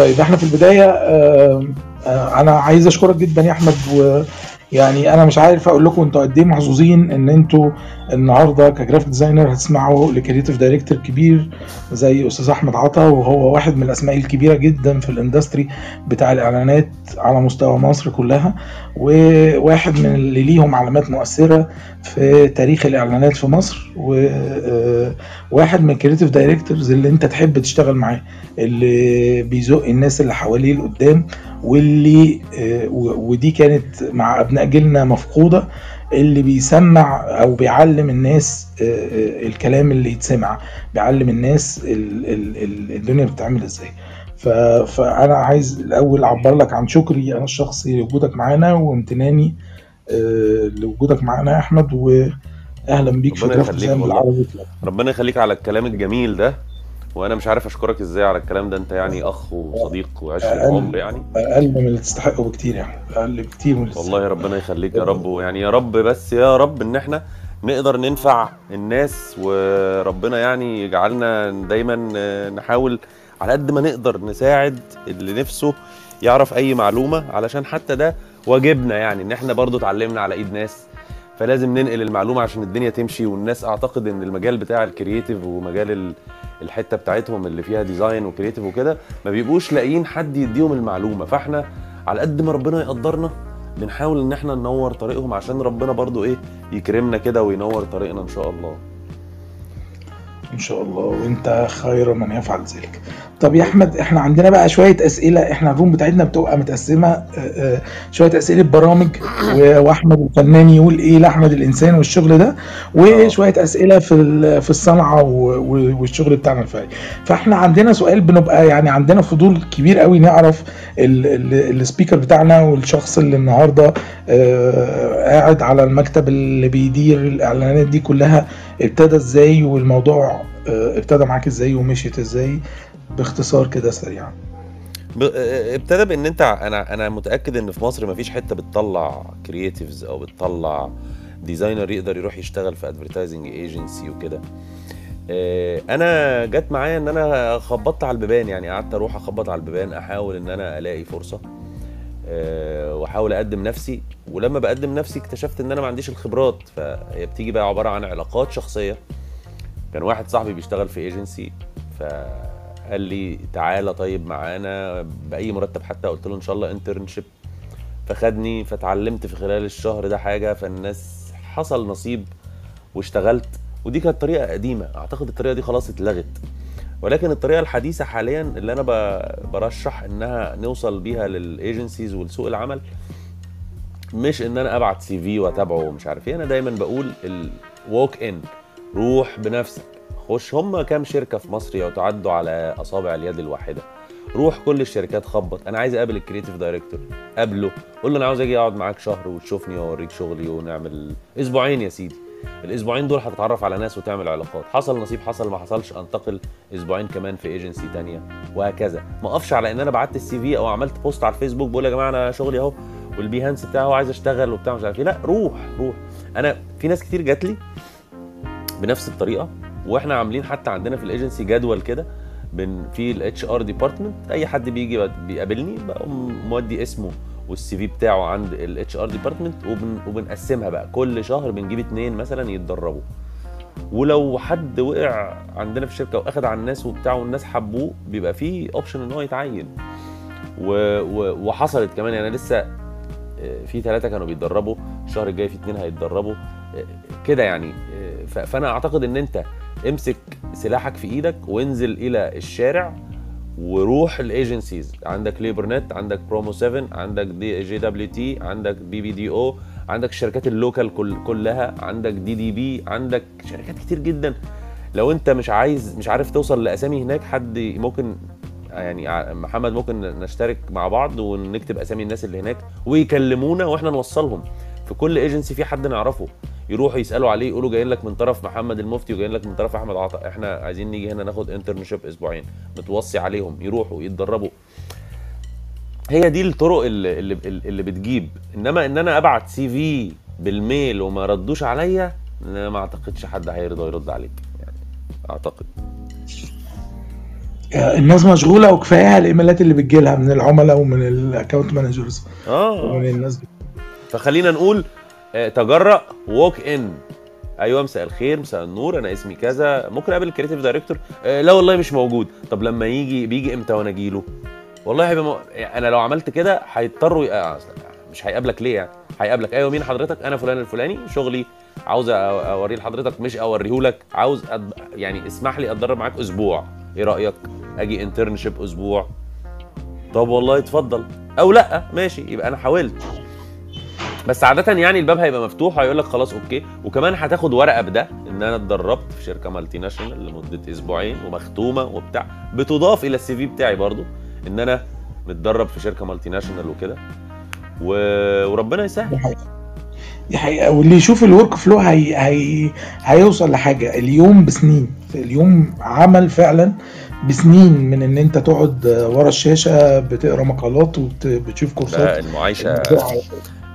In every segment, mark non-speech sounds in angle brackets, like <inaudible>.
طيب إحنا في البداية آه، أنا عايز اشكرك جدا يا احمد ويعني أنا مش عارف أقول لكم أنتوا قد إيه محظوظين ان أنتوا النهارده ك graphic designer هتسمعوا ل creative director كبير زي أستاذ أحمد عطا وهو واحد من الأسماء الكبيرة جدا في ال industry بتاع الإعلانات على مستوى مصر كلها وواحد من اللي ليهم علامات مؤثرة في تاريخ الإعلانات في مصر وواحد من ال creative directors اللي أنت تحب تشتغل معاه اللي بيزق الناس اللي حواليه لقدام واللي آه، ودي كانت مع أبناء جيلنا مفقودة اللي بيسمع أو بيعلم الناس آه، آه، الكلام اللي يتسمع بيعلم الناس ال- ال- ال- الدنيا بتتعمل إزاي. فأنا عايز الأول أعبر لك عن شكري أنا الشخصي لوجودك معانا وامتناني آه، لوجودك معانا يا أحمد واهلا بيك في كلاب. ربنا يخليك على الكلام الجميل ده. وأنا مش عارف اشكرك إزاي على الكلام ده. انت يعني اخ وصديق وعشره أقل. عمر يعني. أقل من اللي تستحقه بكتير يعني. أقل بكتير من والله ربنا يخليك يا رب. ويعني يا رب بس يا رب ان إحنا نقدر ننفع الناس وربنا يعني يجعلنا دايما آه، نحاول على قد ما نقدر نساعد اللي نفسه يعرف أي معلومة. علشان حتى ده واجبنا يعني إن إحنا برضو اتعلمنا على إيد ناس. فلازم ننقل المعلومة عشان الدنيا تمشي والناس أعتقد إن المجال بتاع ال creative ومجال ال- الحتة بتاعتهم اللي فيها design و creative وكده ما بيبقوش لاقيين حد يديهم المعلومة. فإحنا على قد ما ربنا يقدرنا بنحاول إن إحنا ننور طريقهم عشان ربنا برضو إيه يكرمنا كده وينور طريقنا إن شاء الله. إن شاء الله. وإنت خير من يفعل ذلك. طب يا أحمد إحنا عندنا بقى شوية أسئلة إحنا ال room بتاعتنا بتبقى متقسمة آه، آه، شوية أسئلة برامج <coughs> وأحمد الفنان يقول إيه لأحمد الإنسان والشغل ده وشوية أسئلة في في الصنعة والشغل بتاعنا الفني. فإحنا عندنا سؤال بنبقى يعني عندنا فضول كبير قوي نعرف ال- ال- السبيكر بتاعنا والشخص اللي النهارده آه، قاعد على المكتب اللي بيدير الإعلانات دي كلها ابتدى إزاي والموضوع آه، ابتدى معاك إزاي ومشيت إزاي. باختصار كده سريعا. ب... آه، ابتدى بان انت أنا أنا متأكد ان في مصر مفيش حتة بتطلع creatives أو بتطلع designer يقدر يروح يشتغل في advertising agency وكده. آه، أنا جت معايا ان أنا خبطت على البيبان يعني قعدت أروح اخبط على البيبان احاول ان أنا الاقي فرصة واحاول اقدم نفسي. ولما بقدم نفسي اكتشفت ان أنا ما عنديش الخبرات. فهي بتيجي بقى عبارة عن علاقات شخصية. كان واحد صاحبي بيشتغل في ايجنسي فقال لي تعالى طيب معانا بأي مرتب حتى قلت له إن شاء الله internship فخدني فتعلمت في خلال الشهر ده حاجة فالناس حصل نصيب واشتغلت. ودي كانت طريقة قديمة. أعتقد الطريقة دي خلاص اتلغت. ولكن الطريقة الحديثة حاليا اللي أنا برشح إنها نوصل بيها لل agencies ولسوق العمل مش إن أنا أبعت CV وأتابعه ومش عارف إيه. أنا دايما بقول ال walk in روح بنفسك. خش هم كام شركة في مصر يتعدوا على أصابع اليد الواحدة؟ روح كل الشركات خبط. أنا عايز أقابل ال creative director قابله قول له أنا عاوز أجي أقعد معاك شهر وتشوفني وأوريك شغلي ونعمل أسبوعين يا سيدي. الأسبوعين دول هتتعرف على ناس وتعمل علاقات. حصل نصيب حصل ما حصلش أنتقل أسبوعين كمان في ايجنسي تانية وهكذا. ما أقفش على إن أنا بعت ال CV أو عملت post على الفيسبوك بقول يا جماعة أنا شغلي أهو وال Behance بتاعه عايز أشتغل وبتاع مش عارف إيه. لا روح روح. أنا في ناس كتير جات لي بنفس الطريقة وإحنا عاملين حتى عندنا في الايجنسي جدول كده بن في ال HR department اي حد بيجي بيقابلني بقوم مودي اسمه وال CV بتاعه عند ال HR department وبن وبنقسمها بقى. كل شهر بنجيب اتنين مثلا يتدربوا. ولو حد وقع عندنا في الشركة واخد على الناس وبتاع والناس حبوه بيبقى فيه option إن هو يتعين. و... و... وحصلت كمان يعني لسه آه، في ثلاثة كانوا بيتدربوا الشهر الجاي في اتنين هيتدربوا آه، كده يعني آه، فأنا أعتقد إن أنت امسك سلاحك في إيدك وانزل إلى الشارع وروح ال agencies. عندك Leo Burnett عندك برومو 7 عندك دي JWT عندك BBDO عندك الشركات ال local كل كلها عندك DDB عندك شركات كتير جدا. لو انت مش عايز مش عارف توصل لأسامي هناك حد ممكن يعني محمد ممكن نشترك مع بعض ونكتب أسامي الناس اللي هناك ويكلمونا وإحنا نوصلهم. في كل ايجنسي في حد نعرفه يروحوا يسألوا عليه يقولوا جايين لك من طرف محمد المفتي وجايين لك من طرف أحمد عطا. إحنا عايزين نيجي هنا ناخد internship أسبوعين نتوصي عليهم يروحوا يتدربوا. هي دي الطرق اللي, اللي, اللي بتجيب. إنما إن أنا أبعت CV بال mail وما ردوش عليا ما أعتقدش حد هيرضى يرد عليك. يعني أعتقد. آه، الناس مشغولة وكفاية الإيميلات اللي بتجيلها من العملاء ومن ال account managers آه. ومن الناس دي فخلينا نقول آه، تجرأ و walk in أيوه مساء الخير مساء النور أنا اسمي كذا. ممكن أقابل ال creative director آه لا والله مش موجود. طب لما يجي بيجي إمتى وأنا أجي له؟ والله هيبقى مو... يعني أنا لو عملت كده هيضطروا ي... آه، مش هيقابلك ليه يعني؟ هيقابلك أيوه مين حضرتك؟ أنا فلان الفلاني شغلي. عاوز أوريه لحضرتك مش اوريهولك عاوز أد... يعني اسمح لي أتدرب معاك أسبوع. إيه رأيك؟ أجي internship أسبوع. طب والله اتفضل. أو لأ ماشي يبقى أنا حاولت. بس عادة يعني الباب هيبقى مفتوح هيقول لك خلاص okay. وكمان هتاخد ورقة بده إن أنا اتدربت في شركة multinational لمدة أسبوعين ومختومة وبتاع. بتضاف إلى ال CV بتاعي برضو إن أنا متدرب في شركة multinational وكده. و... وربنا يسهل. دي حقيقة. واللي يشوف الورك فلو هي هي هيوصل لحاجة. اليوم بسنين. اليوم عمل فعلا بسنين من إن أنت تقعد ورا الشاشة بتقرأ مقالات وبتشوف كورسات. المعايشة.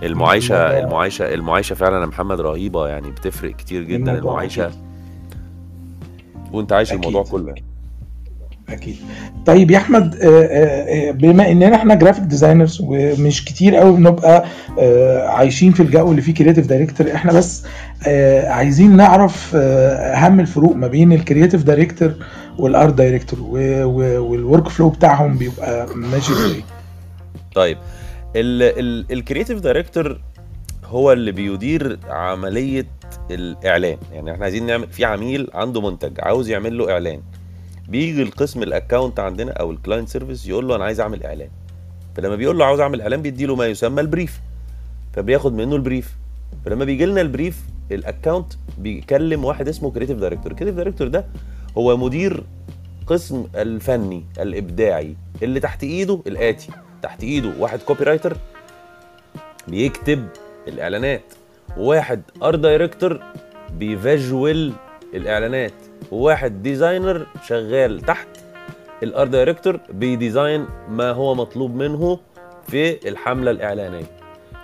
الموضوع- المعايشة المعايشة فعلا يا محمد رهيبة يعني بتفرق كتير جدا المعايشة. وأنت عايش أكيد. الموضوع كله. أكيد. طيب يا أحمد آه، آه، آه، بما إننا إحنا graphic designers ومش كتير قوي بنبقى عايشين في الجو اللي فيه creative director إحنا بس عايزين نعرف أهم الفروق ما بين ال creative director وال art director وال workflow بتاعهم بيبقى ماشي إزاي؟ طيب ال creative director هو اللي بيدير عملية الإعلان. يعني إحنا عايزين نعمل في عميل عنده منتج عاوز يعمل له إعلان. بيجي القسم ال account عندنا أو ال client service يقول له أنا عايز أعمل إعلان. فلما بيقول له عاوز أعمل إعلان بيدي له ما يسمى ال brief فبياخد منه ال brief فلما بيجي لنا ال brief ال account بيكلم واحد اسمه creative director ال creative director ده هو مدير قسم الفني الإبداعي اللي تحت إيده الآتي. تحت ايده واحد copywriter بيكتب الإعلانات وواحد art director بي visual الإعلانات وواحد designer شغال تحت ال art director بي design ما هو مطلوب منه في الحملة الإعلانية.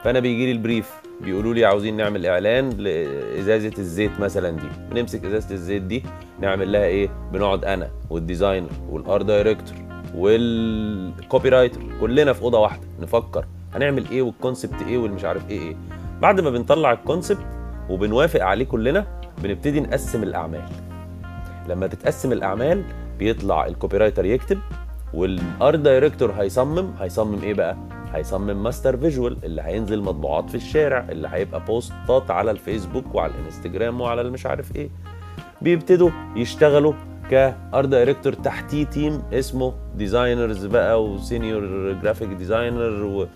فأنا بيجي لي ال brief بيقولوا لي عاوزين نعمل إعلان لإزازة الزيت مثلا دي. بنمسك إزازة الزيت دي نعمل لها إيه؟ بنقعد أنا وال designer وال art director وال copywriter كلنا في أوضة واحدة. نفكر هنعمل إيه وال concept إيه والمش عارف إيه إيه. بعد ما بنطلع ال concept وبنوافق عليه كلنا بنبتدي نقسم الأعمال. لما تتقسم الأعمال بيطلع ال copywriter يكتب وال art director هيصمم. هيصمم إيه بقى؟ هيصمم master visual اللي هينزل مطبوعات في الشارع اللي هيبقى بوستات على الفيسبوك وعلى الإنستجرام وعلى المش عارف إيه. بيبتدوا يشتغلوا ك art director تحتيه team اسمه designers بقى و senior graphic designer و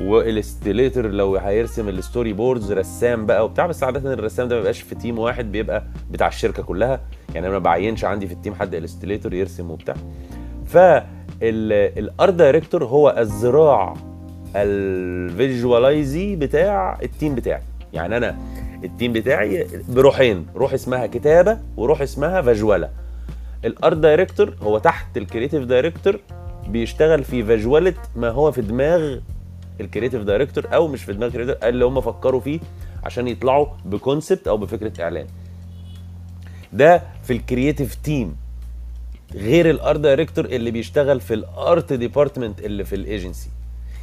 و illustrator لو هيرسم ال storyboards رسام بقى وبتاع. بس عادة الرسام ده ما بيبقاش في team واحد بيبقى بتاع الشركة كلها. يعني أنا ما بعينش عندي في ال team حد illustrator يرسم وبتاع. فال art director هو الذراع ال visualizing بتاع ال team بتاعي. يعني أنا ال team بتاعي بروحين روح اسمها كتابة وروح اسمها visual ال art director هو تحت ال creative director بيشتغل في visual ما هو في دماغ ال creative director أو مش في دماغ ال creative اللي هم فكروا فيه عشان يطلعوا ب concept أو بفكرة إعلان. ده في ال creative team غير ال art director اللي بيشتغل في ال art department اللي في الايجنسي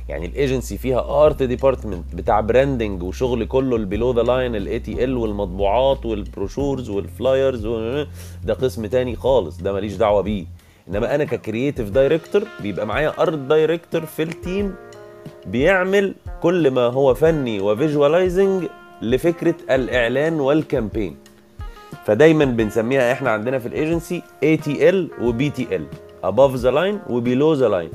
يعني الايجنسي فيها art department بتاع branding وشغل كله ال below the line ال ATL والمطبوعات وال brochures وال flyers و... ده قسم تاني خالص ده ماليش دعوة بيه. إنما أنا ك creative director بيبقى معايا art director في ال team بيعمل كل ما هو فني و visualizing لفكرة الإعلان وال campaign فدايما بنسميها إحنا عندنا في الإيجنسي ATL و BTL above the line و below the line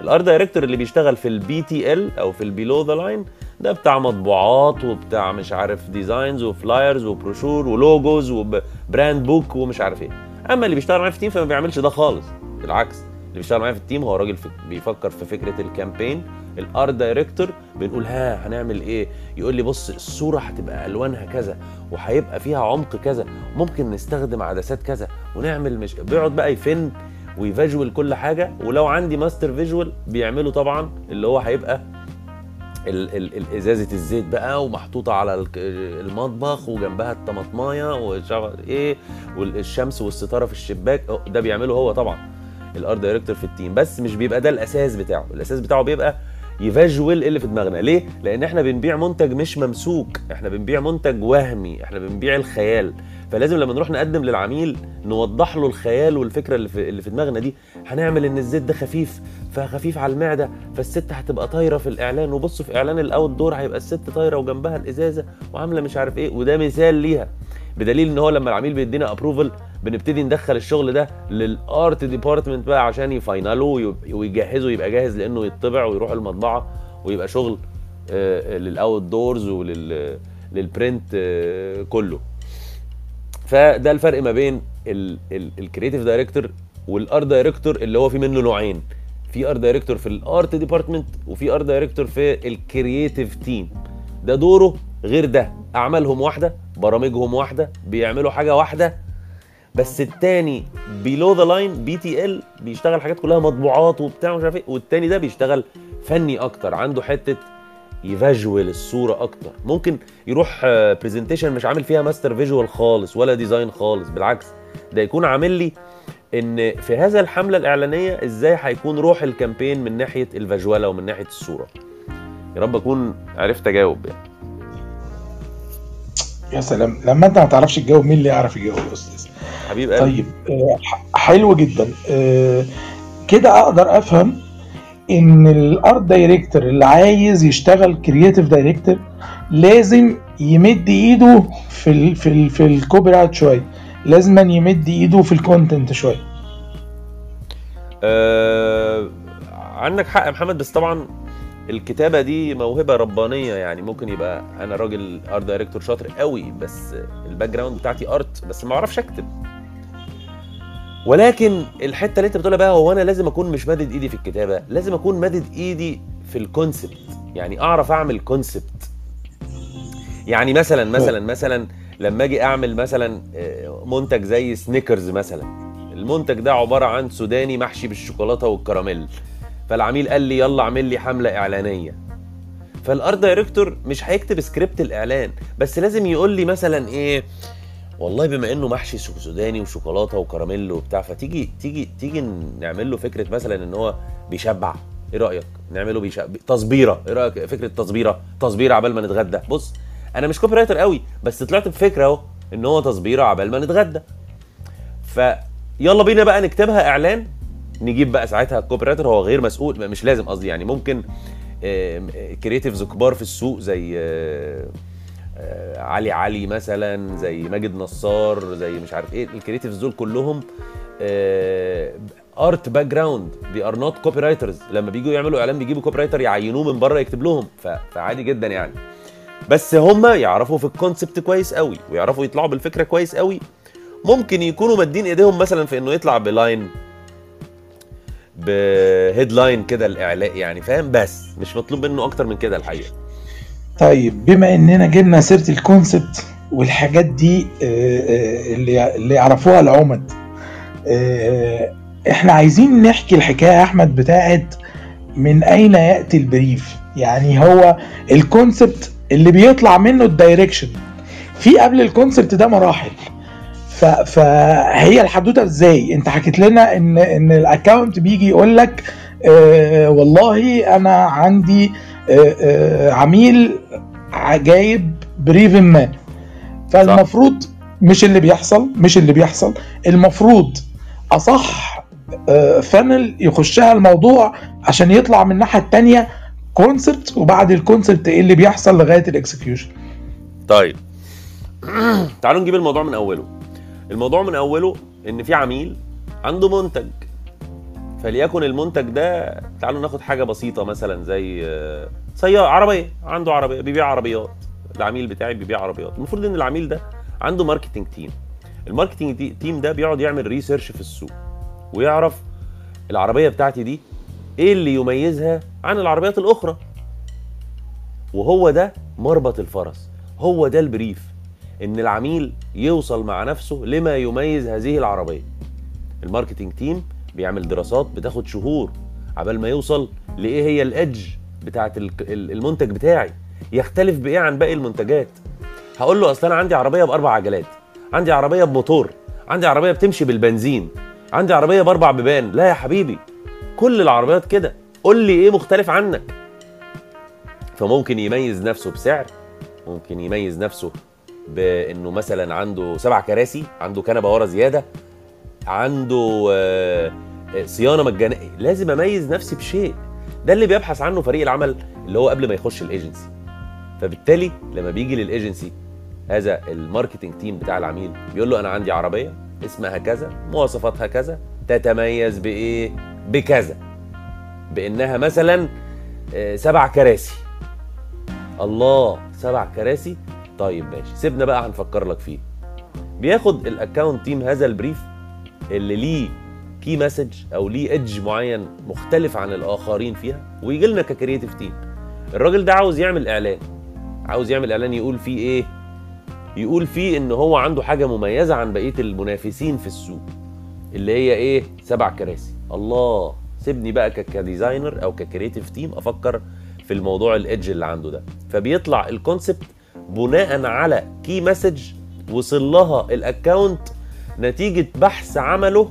ال art director اللي بيشتغل في ال BTL أو في ال below the line ده بتاع مطبوعات وبتاع مش عارف designs و flyers وبروشور و logos و brand book ومش عارف إيه. أما اللي بيشتغل معايا في ال team فما بيعملش ده خالص بالعكس. اللي بيشتغل معايا في ال team هو راجل بيفكر في فكرة ال campaign ال art director بنقول ها هنعمل إيه؟ يقول لي بص الصورة هتبقى ألوانها كذا وهيبقى فيها عمق كذا ممكن نستخدم عدسات كذا ونعمل مش بيقعد بقى يفن وي visual كل حاجة. ولو عندي master visual بيعمله طبعا اللي هو هيبقى ال- ال- ال- إزازة الزيت بقى ومحطوطة على المطبخ وجنبها الطماطماية عارف إيه والشمس والستارة في الشباك. ده بيعمله هو طبعا ال art director في ال team. بس مش بيبقى ده الأساس بتاعه. الأساس بتاعه بيبقى ي visual اللي في دماغنا. ليه؟ لأن إحنا بنبيع منتج مش ممسوك. إحنا بنبيع منتج وهمي. إحنا بنبيع الخيال. فلازم لما نروح نقدم للعميل نوضح له الخيال والفكرة اللي في, اللي في دماغنا دي هنعمل إن الزيت ده خفيف فخفيف على المعدة فالست هتبقى طايرة في الإعلان وبصوا في إعلان ال outdoor هيبقى الست طايرة وجنبها الإزازة وعاملة مش عارف إيه وده مثال ليها. بدليل إن هو لما العميل بيدينا approval بنبتدي ندخل الشغل ده لل art department بقى عشان ي finalize وه ويجهزه يبقى جاهز لأنه يطبع ويروح المطبعة ويبقى شغل لل outdoors ولل لل print كله. فده الفرق ما بين ال creative director وال art director اللي هو في منه نوعين. في art director في ال art department وفي art director في ال creative team ده دوره غير ده. أعمالهم واحدة برامجهم واحدة بيعملوا حاجة واحدة. بس التاني below the line BTL بيشتغل حاجات كلها مطبوعات وبتاع مش عارف إيه والتاني ده بيشتغل فني أكتر عنده حتة visual الصورة أكتر. ممكن يروح presentation مش عامل فيها master visual خالص ولا design خالص. بالعكس ده يكون عامل لي إن في هذا الحملة الإعلانية إزاي هيكون روح ال campaign من ناحية ال visual ومن ناحية الصورة. يا رب أكون عرفت أجاوب يعني. يا سلام. لما أنت ما تعرفش تجاوب مين اللي يعرف يجاوب يا أستاذ؟ حبيب قلبي. طيب آه، حلو جدا. آه، كده أقدر أفهم إن ال art director اللي عايز يشتغل creative director لازم يمد إيده في ال في ال في ال copywrite شوية. لازم يمد إيده في ال content شوية. آه عندك حق يا محمد بس طبعا الكتابة دي موهبة ربانية. يعني ممكن يبقى أنا راجل art director شاطر قوي بس ال background بتاعتي art بس ما أعرفش أكتب. ولكن الحتة اللي انت بتقولها بقى هو أنا لازم أكون مش مادد إيدي في الكتابة لازم أكون مادد إيدي في ال concept يعني أعرف أعمل concept يعني مثلا مثلا مثلا لما أجي أعمل مثلا منتج زي سنيكرز مثلا. المنتج ده عبارة عن سوداني محشي بالشوكولاتة والكراميل. فالعميل قال لي يلا اعمل لي حملة إعلانية. فال art director مش هيكتب سكريبت الإعلان بس لازم يقول لي مثلا إيه والله بما انه محشي سوداني وشوكولاته وكراميل وبتاع فتيجي تيجي تيجي نعمل له فكرة مثلا إن هو بيشبع. إيه رأيك؟ نعمله بيشبع. تصبيرة. إيه رأيك؟ فكرة تصبيرة. تصبيرة عبال ما نتغدى. بص أنا مش copywriter قوي بس طلعت بفكرة أهو إن هو تصبيرة عبال ما نتغدى. فيلا بينا بقى نكتبها إعلان. نجيب بقى ساعتها ال copywriter هو غير مسؤول مش لازم قصدي يعني ممكن creatives كبار في السوق زي علي علي مثلا زي ماجد نصار زي مش عارف إيه ال creatives دول كلهم art background they are not copywriters لما بيجوا يعملوا إعلان بيجيبوا copywriter يعينوه من بره يكتب لهم فعادي جدا يعني. بس هم يعرفوا في ال concept كويس قوي ويعرفوا يطلعوا بالفكرة كويس قوي. ممكن يكونوا مادين إيديهم مثلا في إنه يطلع ب line ب headline كده الإعلان يعني فاهم؟ بس مش مطلوب منه أكتر من كده الحقيقة. طيب بما إننا جبنا سيرة ال concept والحاجات دي اللي اللي يعرفوها العمد إحنا عايزين نحكي الحكاية يا أحمد بتاعت من أين يأتي ال brief؟ يعني هو ال concept اللي بيطلع منه ال direction في قبل ال concept ده مراحل. فهي الحدوتة إزاي؟ أنت حكيت لنا ان إن ال account بيجي يقول لك آه والله أنا عندي آه عميل جايب brief ما. فالمفروض مش اللي بيحصل مش اللي بيحصل المفروض أصح funnel يخشها الموضوع عشان يطلع من الناحية الثانية concept وبعد ال concept إيه اللي بيحصل لغاية ال execution طيب. <clears throat> تعالوا نجيب الموضوع من أوله. الموضوع من أوله إن في عميل عنده منتج. فليكن المنتج ده تعالوا ناخد حاجة بسيطة مثلا زي سيارة عربية. عنده عربية بيبيع عربيات. العميل بتاعي بيبيع عربيات. المفروض إن العميل ده عنده marketing team ال marketing team ده بيقعد يعمل research في السوق ويعرف العربية بتاعتي دي إيه اللي يميزها عن العربيات الأخرى. وهو ده مربط الفرس. هو ده ال brief. إن العميل يوصل مع نفسه لما يميز هذه العربية. ال marketing team بيعمل دراسات بتاخد شهور عبال ما يوصل لإيه هي ال edge بتاعت المنتج بتاعي. يختلف بإيه عن باقي المنتجات. هقول له أصل أنا عندي عربية بأربع عجلات عندي عربية بموتور عندي عربية بتمشي بالبنزين عندي عربية بأربع بيبان. لا يا حبيبي كل العربيات كده. قول لي إيه مختلف عنك. فممكن يميز نفسه بسعر ممكن يميز نفسه بإنه مثلا عنده سبع كراسي عنده كنبة ورا زيادة عنده آه، صيانة مجانية. لازم أميز نفسي بشيء. ده اللي بيبحث عنه فريق العمل اللي هو قبل ما يخش الإيجنسي. فبالتالي لما بيجي للإيجنسي هذا ال marketing team بتاع العميل بيقول له أنا عندي عربية اسمها كذا مواصفاتها كذا تتميز بإيه؟ بكذا. بإنها مثلا آه، سبع كراسي. الله سبع كراسي؟ طيب ماشي. سيبنا بقى هنفكر لك فيه. بياخد ال account team هذا ال brief اللي ليه key message أو ليه edge معين مختلف عن الآخرين فيها ويجي لنا ك creative team الراجل ده عاوز يعمل إعلان. عاوز يعمل إعلان يقول فيه إيه؟ يقول فيه إن هو عنده حاجة مميزة عن بقية المنافسين في السوق اللي هي إيه؟ سبع كراسي. الله سيبني بقى ك designer أو ك creative team أفكر في الموضوع ال edge اللي عنده ده. فبيطلع ال concept بناء على key message وصل لها ال account نتيجة بحث عمله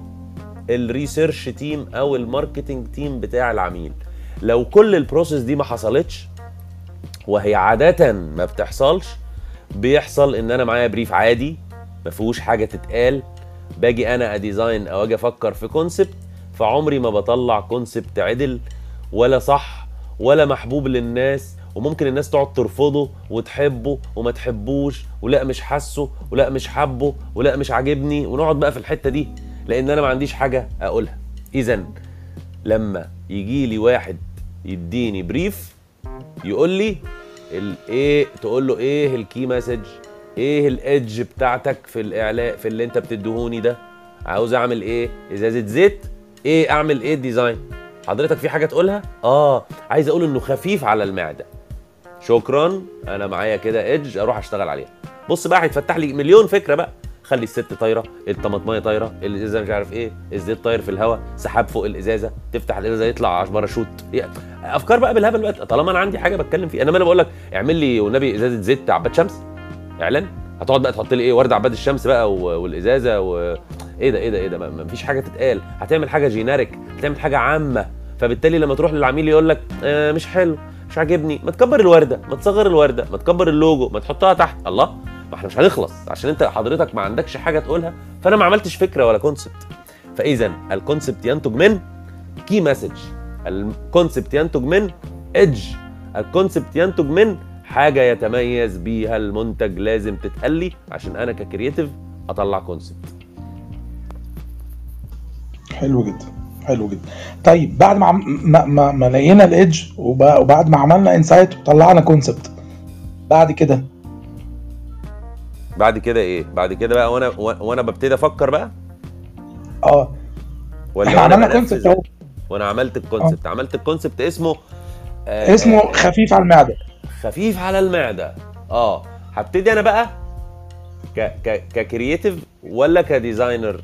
ال research team أو ال marketing team بتاع العميل. لو كل ال process دي ما حصلتش وهي عادة ما بتحصلش بيحصل إن أنا معايا brief عادي ما فيهوش حاجة تتقال باجي أنا أ design أو أجي أفكر في concept فعمري ما بطلع concept عدل ولا صح ولا محبوب للناس وممكن الناس تقعد ترفضه وتحبه وما تحبوش ولا مش حاسه ولا مش حبه ولا مش عاجبني ونقعد بقى في الحتة دي. لأن أنا ما عنديش حاجة اقولها. اذا لما يجي لي واحد يديني brief يقول لي الايه تقول له إيه ال key message إيه ال edge بتاعتك في الإعلاء في اللي أنت بتديهوني ده؟ عاوز أعمل إيه؟ ازازه زيت إيه أعمل إيه design حضرتك في حاجة تقولها؟ آه. عايز أقول إنه خفيف على المعدة. شكرا. أنا معايا كده edge أروح أشتغل عليها. بص بقى هيتفتح لي مليون فكرة بقى. خلي الست طايرة الطماطميه طايرة الإزازة مش عارف إيه الزيت طاير في الهواء سحاب فوق الإزازة تفتح الإزازة يطلع باراشوت أفكار بقى بالهبل بقى طالما أنا عندي حاجة بتكلم فيها. إنما أنا بقول لك اعمل لي والنبي إزازة زيت عباد شمس إعلان. هتقعد بقى تحط لي إيه؟ ورد عباد الشمس بقى والإزازة و... إيه ده إيه ده إيه ده؟ ما- ما فيش حاجة تتقال. هتعمل حاجة generic هتعمل حاجة عامة. فبالتالي لما تروح للعميل يقول لك آه مش حلو مش عاجبني. ما تكبر الوردة ما تصغر الوردة ما تكبر اللوجو ما تحطها تحت. الله. ما إحنا مش هنخلص عشان انت حضرتك ما عندكش حاجة تقولها فأنا ما عملتش فكرة ولا concept فاذا ال concept ينتج من key message ال concept ينتج من edge ال concept ينتج من حاجة يتميز بيها المنتج لازم تتقال لي عشان أنا ك creative أطلع concept حلو جدا حلو جدا. طيب بعد ما ما, ما, ما لقينا ال edge وب- وبعد ما عملنا insight وطلعنا concept بعد كده بعد كده إيه؟ بعد كده بقى وأنا وأنا ببتدي أفكر بقى؟ آه. ولا عملنا؟ concept أهو. وأنا عملت ال concept عملت ال concept اسمه آه، اسمه آه، خفيف على المعدة. خفيف على المعدة. آه. هبتدي أنا بقى ك ك ك creative ولا كديزاينر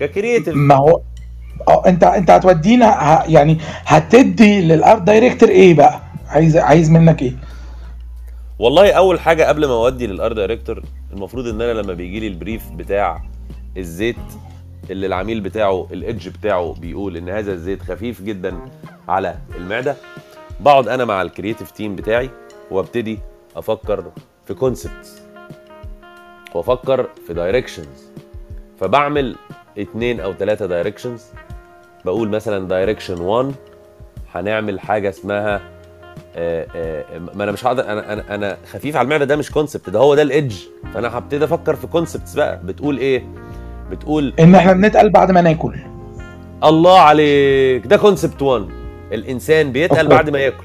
ككرييتيف ما هو آه أنت أنت هتودينا ه... يعني هتدي لل art director إيه بقى؟ عايز عايز منك إيه؟ والله أول حاجة قبل ما أودي لل art director المفروض إن أنا لما بيجي لي ال brief بتاع الزيت اللي العميل بتاعه ال edge بتاعه بيقول إن هذا الزيت خفيف جدا على المعدة بقعد أنا مع ال creative team بتاعي وأبتدي أفكر في concepts وأفكر في directions فبعمل اتنين أو ثلاثة directions بقول مثلا direction 1 هنعمل حاجة اسمها ما أنا مش هقدر أنا أنا أنا خفيف على المعده ده مش concept ده هو ده ال edge فانا هبتدي أفكر في concepts بقى. بتقول إيه؟ بتقول إن إحنا بنتقل بعد ما ناكل. الله عليك ده concept 1 الإنسان بيتقل. بعد ما ياكل.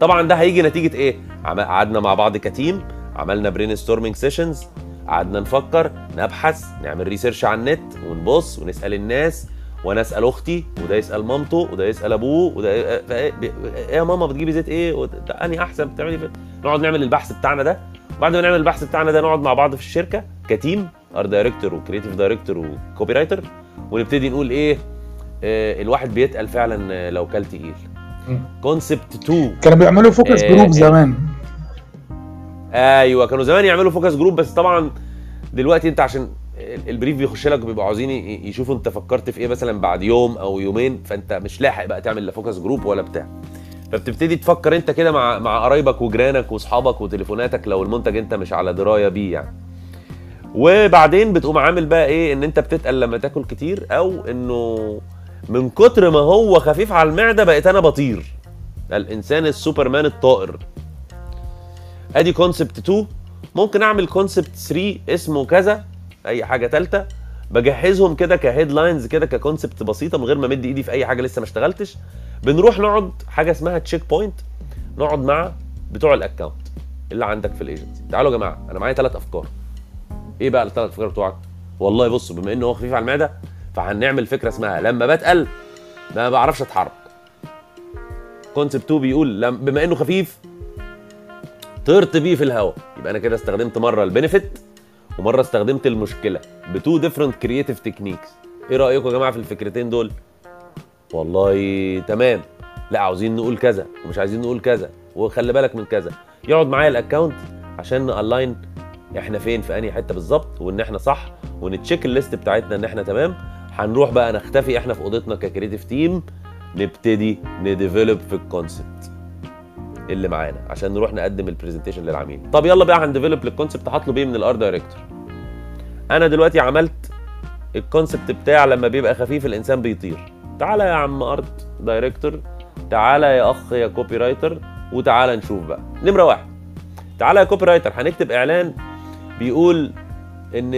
طبعا ده هيجي نتيجة إيه؟ قعدنا مع بعض ك team عملنا brainstorming sessions قعدنا نفكر نبحث نعمل research على النت ونبص ونسأل الناس. وأنا اسال أختي وده يسال مامته وده يسال ابوه وده ب- إيه يا ماما بتجيبي زيت إيه؟ انهي احسن بتعملي فين نقعد نعمل البحث بتاعنا ده. بعد ما نعمل البحث بتاعنا ده نقعد مع بعض في الشركة ك team art director و creative director و copywriter ونبتدي نقول إيه آه، الواحد بيتقل فعلا لو كل تقيل. concept 2 كانوا بيعملوا focus group آه. زمان. أيوه كانوا زمان يعملوا focus group بس طبعا دلوقتي انت عشان ال brief بيخش لك بيبقوا عاوزين يشوفوا انت فكرت في إيه مثلا بعد يوم أو يومين فأنت مش لاحق بقى تعمل لا focus group ولا بتاع. فبتبتدي تفكر انت كده مع مع قرايبك وجيرانك واصحابك وتليفوناتك لو المنتج انت مش على دراية بيه يعني. وبعدين بتقوم عامل بقى إيه ان انت بتتقل لما تاكل كتير أو إنه من كتر ما هو خفيف على المعدة بقيت أنا بطير. الإنسان السوبرمان الطائر. أدي concept 2 ممكن أعمل concept 3 اسمه كذا. أي حاجة ثالثه بجهزهم كده ك headlines كده ك concept بسيطة من غير ما أمد إيدي في أي حاجة لسه ما اشتغلتش. بنروح نقعد حاجة اسمها check point نقعد مع بتوع ال account اللي عندك في الايجنسي تعالوا يا جماعة أنا معايا ثلاث أفكار. إيه بقى الثلاث أفكار بتوعك؟ والله بص بما إنه هو خفيف على المعدة فهنعمل فكرة اسمها لما بتقل ما بعرفش أتحرك. concept 2 بيقول لم بما إنه خفيف طرت بيه في الهواء. يبقى أنا كده استخدمت مرة ال benefit ومرة استخدمت المشكلة ب two different creative techniques إيه رايكم يا جماعة في الفكرتين دول؟ والله تمام. لا عاوزين نقول كذا ومش عايزين نقول كذا وخلي بالك من كذا. يقعد معايا ال account عشان ن align إحنا فين في أنهي حتة بالظبط وإن إحنا صح ون check ال list بتاعتنا إن إحنا تمام. هنروح بقى نختفي إحنا في أوضتنا ك creative team نبتدي ن develop في ال concept اللي معانا عشان نروح نقدم ال presentation للعميل. طب يلا بقى هن develop لل concept هطلب إيه من ال art director أنا دلوقتي عملت ال concept بتاع لما بيبقى خفيف الإنسان بيطير. تعالى يا عم art director تعالى يا أخ يا copywriter وتعالى نشوف بقى. نمرة واحد. تعالى يا copywriter هنكتب إعلان بيقول إن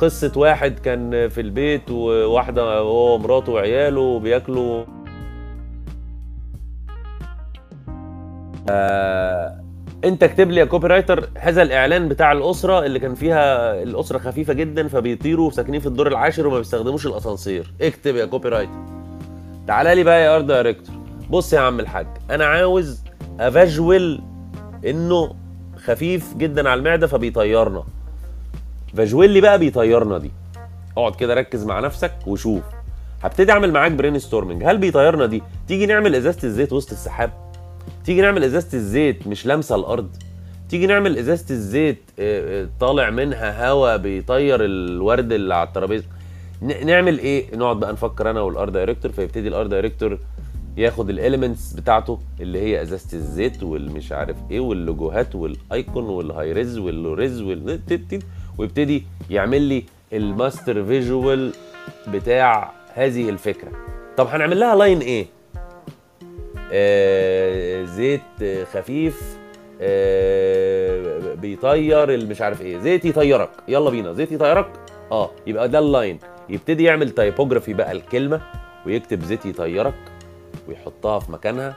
قصة واحد كان في البيت وواحدة هو ومراته وعياله بياكلوا. آه انت اكتب لي يا copywriter هذا الإعلان بتاع الأسرة اللي كان فيها الأسرة خفيفة جدا فبيطيروا ساكنين في الدور العاشر وما بيستخدموش الأسانسير. اكتب يا copywriter تعالى لي بقى يا art director بص يا عم الحاج أنا عاوز a visual إنه خفيف جدا على المعدة فبيطيرنا. visual لي بقى بيطيرنا دي. اقعد كده ركز مع نفسك وشوف. هبتدي أعمل معاك brainstorming هل بيطيرنا دي؟ تيجي نعمل إزازة الزيت وسط السحاب؟ تيجي نعمل إزازة الزيت مش لامسه الأرض. تيجي نعمل إزازة الزيت آه، آه، طالع منها هواء بيطير الورد اللي على الترابيزة. نعمل إيه؟ نقعد بقى نفكر أنا وال art director فيبتدي ال art director ياخد ال elements بتاعته اللي هي إزازة الزيت والمش عارف إيه واللوجوهات وال icon والهايريز واللوريز وال ويبتدي يعمل لي ال master visual بتاع هذه الفكرة. طب هنعمل لها line إيه؟ زيت آه، خفيف آه بيطير المش عارف إيه. زيت يطيرك. يلا بينا. زيت يطيرك؟ آه. يبقى ده ال line. يبتدي يعمل typography بقى الكلمة ويكتب زيت يطيرك ويحطها في مكانها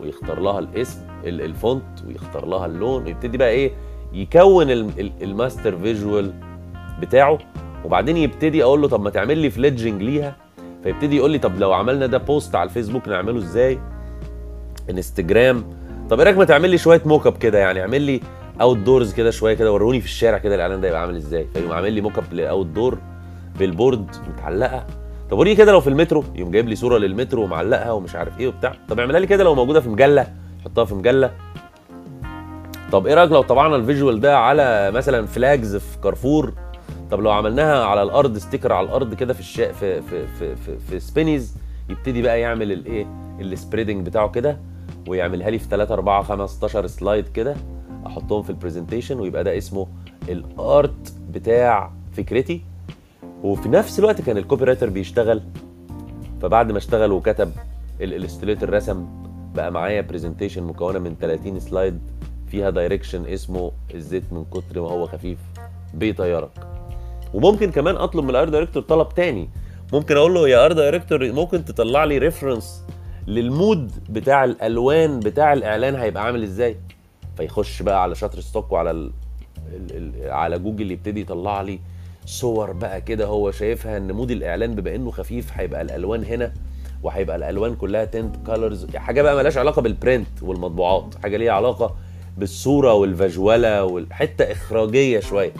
ويختار لها الاسم ال- ال font ويختار لها اللون ويبتدي بقى إيه؟ يكون ال- ال- ال master visual بتاعه. وبعدين يبتدي أقول له طب ما تعمل لي فليدجنج ليها. فيبتدي يقول لي طب لو عملنا ده post على الفيسبوك نعمله إزاي؟ انستجرام. طب إيه رأيك ما تعمل لي شوية mock up كده يعني؟ اعمل لي outdoors كده شوية كده وروني في الشارع كده الإعلان ده يبقى عامل إزاي؟ فيقوم عامل لي mock up ل outdoor billboard متعلقة. طب وريني كده لو في المترو يقوم جايب لي صورة للمترو ومعلقها ومش عارف إيه وبتاع. طب اعملها لي كده لو موجودة في مجلة حطها في مجلة. طب إيه رأيك لو طبعنا ال visual ده على مثلا flags في كارفور؟ طب لو عملناها على الأرض sticker على الأرض كده في الشا... في في في في, في سبينيز يبتدي بقى يعمل الإيه؟ ال spreading بتاعه كده. ويعملها لي في 3 4 15 slide كده أحطهم في ال presentation ويبقى ده اسمه ال art بتاع فكرتي. وفي نفس الوقت كان ال copywriter بيشتغل فبعد ما اشتغل وكتب ال illustrator رسم بقى معايا presentation مكونة من 30 slide فيها direction اسمه الزيت من كتر ما هو خفيف بيطيرك. وممكن كمان أطلب من ال art director طلب تاني. ممكن أقول له يا art director ممكن تطلع لي reference لل mood بتاع الألوان بتاع الإعلان هيبقى عامل إزاي؟ فيخش بقى على Shutterstock وعلى ال... ال... ال... على جوجل يبتدي يطلع لي صور بقى كده هو شايفها إن mood الإعلان بما إنه خفيف هيبقى الألوان هنا وهيبقى الألوان كلها tint colors حاجة بقى ملهاش علاقة بال print والمطبوعات حاجة ليها علاقة بالصورة وال visual والحته إخراجية شوية.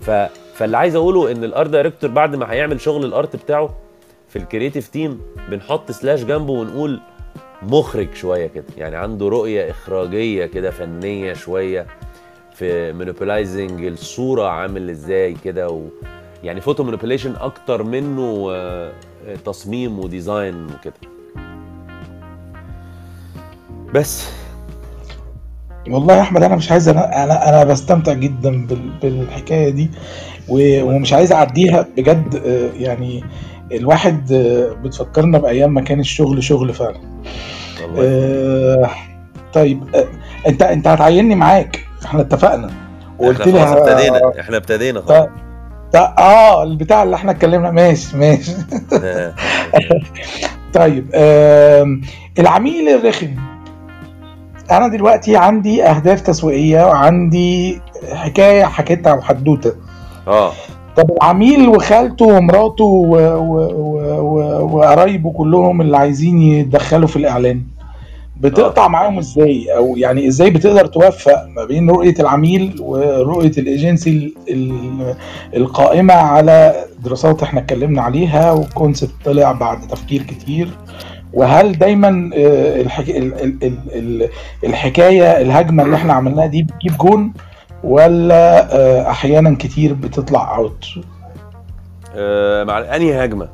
ف... فاللي عايز أقوله إن ال art director بعد ما هيعمل شغل ال art بتاعه في ال creative team بنحط slash جنبه ونقول مخرج شوية كده. يعني عنده رؤية إخراجية كده فنية شوية في manipulizing الصورة عامل إزاي كده و يعني photo manipulation أكتر منه آه، تصميم و design وكده. بس. والله يا أحمد أنا مش عايز أنا أنا, أنا بستمتع جدا بال- بالحكاية دي ومش عايز أعديها بجد آه، يعني الواحد آه، بتفكرنا بأيام ما كان الشغل شغل فعلا. آه، طيب آه، انت انت هتعيني معاك. إحنا اتفقنا. وقلت إحنا لي ه- ابتدينا. إحنا ابتدينا خلاص. آه البتاع اللي إحنا اتكلمنا. ماشي ماشي. آه. <laughs> طيب آم، العميل الرخم. أنا دلوقتي عندي اهداف تسويقية وعندي حكاية حكيتها وحدوتة. آه. طب العميل وخالته ومراته وقرايبه كلهم اللي عايزين يتدخلوا في الإعلان بتقطع معاهم إزاي؟ أو يعني إزاي بتقدر توفق ما بين رؤية العميل ورؤية الإيجنسي ال- ال- القائمة على دراسات إحنا اتكلمنا عليها وكونسبت طلع بعد تفكير كتير؟ وهل دايما آه، الحك... ال- ال- ال- ال- الحكاية الهجمة اللي إحنا عملناها دي بتجيب جون؟ ولا آه، أحيانا كتير بتطلع out آه، مع أنهي هجمة؟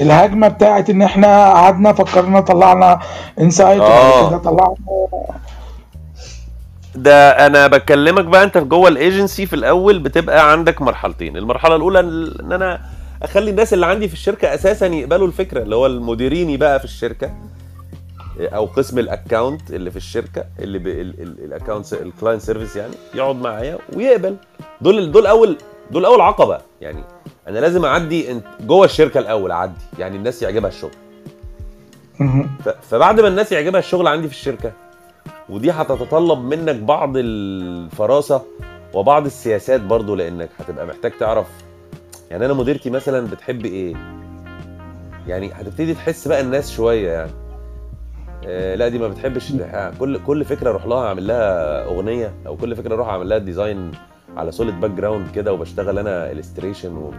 الهجمة بتاعت إن إحنا قعدنا فكرنا طلعنا insight آه. وبعد كده طلعنا. ده أنا بكلمك بقى أنت جوه الايجنسي في الأول بتبقى عندك مرحلتين. المرحلة الأولى إن أنا أخلي الناس اللي عندي في الشركة أساسا يقبلوا الفكرة اللي هو المديرين بقى في الشركة. أو قسم ال account اللي في الشركة اللي ال account ال client service يعني يقعد معايا ويقبل. دول دول أول دول أول عقبة. يعني أنا لازم أعدي جوه الشركة الأول أعدي. يعني الناس يعجبها الشغل. فبعد ما الناس يعجبها الشغل عندي في الشركة ودي هتتطلب منك بعض الفراسة وبعض السياسات برضو لأنك هتبقى محتاج تعرف يعني أنا مديرتي مثلا بتحب إيه؟ يعني هتبتدي تحس بقى الناس شوية يعني. لا دي ما بتحبش. كل كل فكرة أروح لها أعمل لها أغنية أو كل فكرة أروح أعمل لها design على solid background كده وبشتغل أنا illustration و...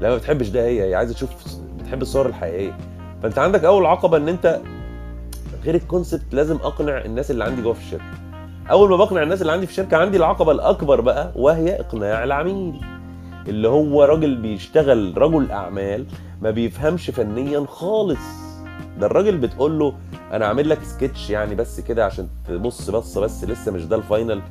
لا ما بتحبش ده هي هي عايزة تشوف بتحب الصور الحقيقية. فأنت عندك أول عقبة إن أنت غير ال concept لازم أقنع الناس اللي عندي جوه في الشركة. أول ما بقنع الناس اللي عندي في الشركة عندي العقبة الأكبر بقى وهي إقناع العميل اللي هو راجل بيشتغل رجل أعمال ما بيفهمش فنيا خالص. ده الراجل بتقول له أنا عامل لك سكتش يعني بس كده عشان تبص بص بس لسه مش ده ال final.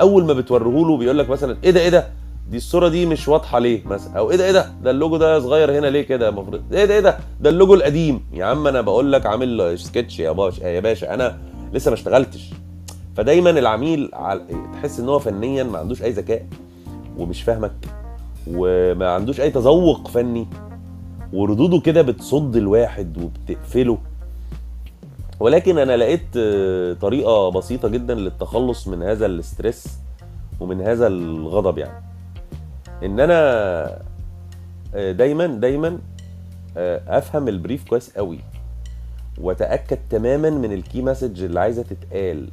أول ما بتوريه له بيقول لك مثلا إيه ده إيه ده؟ دي الصورة دي مش واضحة ليه مثلا؟ أو إيه ده إيه ده؟ ده اللوجو ده صغير هنا ليه كده؟ المفروض إيه ده إيه ده؟ ده اللوجو القديم. يا عم أنا بقول لك عامل سكتش يا باشا يا باشا أنا لسه ما اشتغلتش. فدايما العميل تحس إن هو فنيا ما عندوش أي ذكاء ومش فاهمك وما عندوش أي تذوق فني. وردوده كده بتصد الواحد وبتقفله. ولكن أنا لقيت آه، طريقة بسيطة جدا للتخلص من هذا ال stress ومن هذا الغضب يعني. إن أنا آه، دايما دايما آه، أفهم ال brief كويس قوي وأتأكد تماما من ال key message اللي عايزة تتقال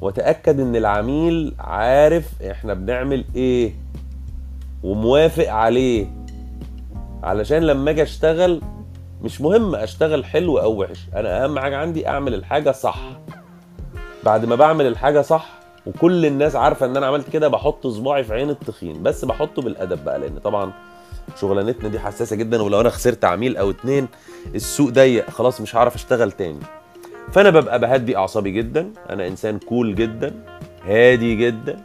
وأتأكد إن العميل عارف إحنا بنعمل إيه وموافق عليه. علشان لما أجي اشتغل مش مهم اشتغل حلو أو وحش. أنا اهم حاجة عندي اعمل الحاجة صح. بعد ما بعمل الحاجة صح وكل الناس عارفة ان أنا عملت كده بحط صباعي في عين التخين. بس بحطه بالأدب بقى لأن طبعا شغلانتنا دي حساسة جدا ولو أنا خسرت عميل أو اتنين السوق ضيق خلاص مش هعرف أشتغل تاني. فأنا ببقى بهدي أعصابي جدا. أنا إنسان كول جدا هادي جدا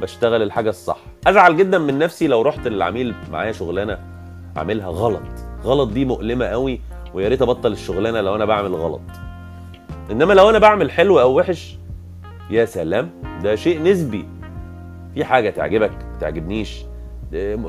بشتغل الحاجة الصح. أزعل جدا من نفسي لو رحت للعميل معايا شغلانة عاملها غلط. غلط دي مؤلمة قوي ويا ريت أبطل الشغلانة لو أنا بعمل غلط. إنما لو أنا بعمل حلو أو وحش يا سلام ده شيء نسبي. في حاجة تعجبك تعجبنيش.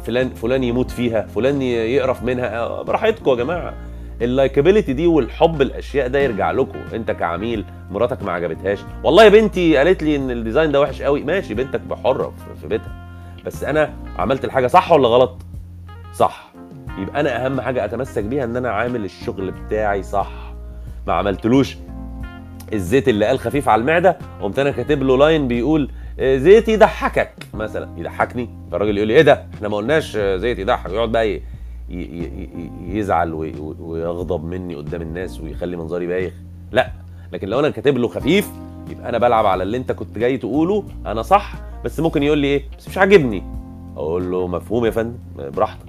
فلان فلان يموت فيها فلان يقرف منها آه، براحتكم يا جماعة. ال likability دي والحب الأشياء ده يرجع لكم. أنت كعميل مراتك ما عجبتهاش. والله يا بنتي قالت لي إن ال design ده وحش قوي. ماشي بنتك حره في بيتها. بس أنا عملت الحاجة صح ولا غلط؟ صح. يبقى أنا أهم حاجة أتمسك بيها إن أنا عامل الشغل بتاعي صح. ما عملتلوش الزيت اللي قال خفيف على المعدة قمت أنا كاتب له line بيقول آه، زيت يضحكك مثلا. يضحكني؟ فالراجل يقول لي إيه ده؟ إحنا ما قلناش آه، زيت يضحك. يقعد بقى يزعل وي- وي- ويغضب مني قدام الناس ويخلي منظري بايخ. لا لكن لو أنا كاتب له خفيف يبقى أنا بلعب على اللي أنت كنت جاي تقوله. أنا صح بس ممكن يقول لي إيه؟ بس مش عاجبني. أقول له مفهوم يا فندم براحتك.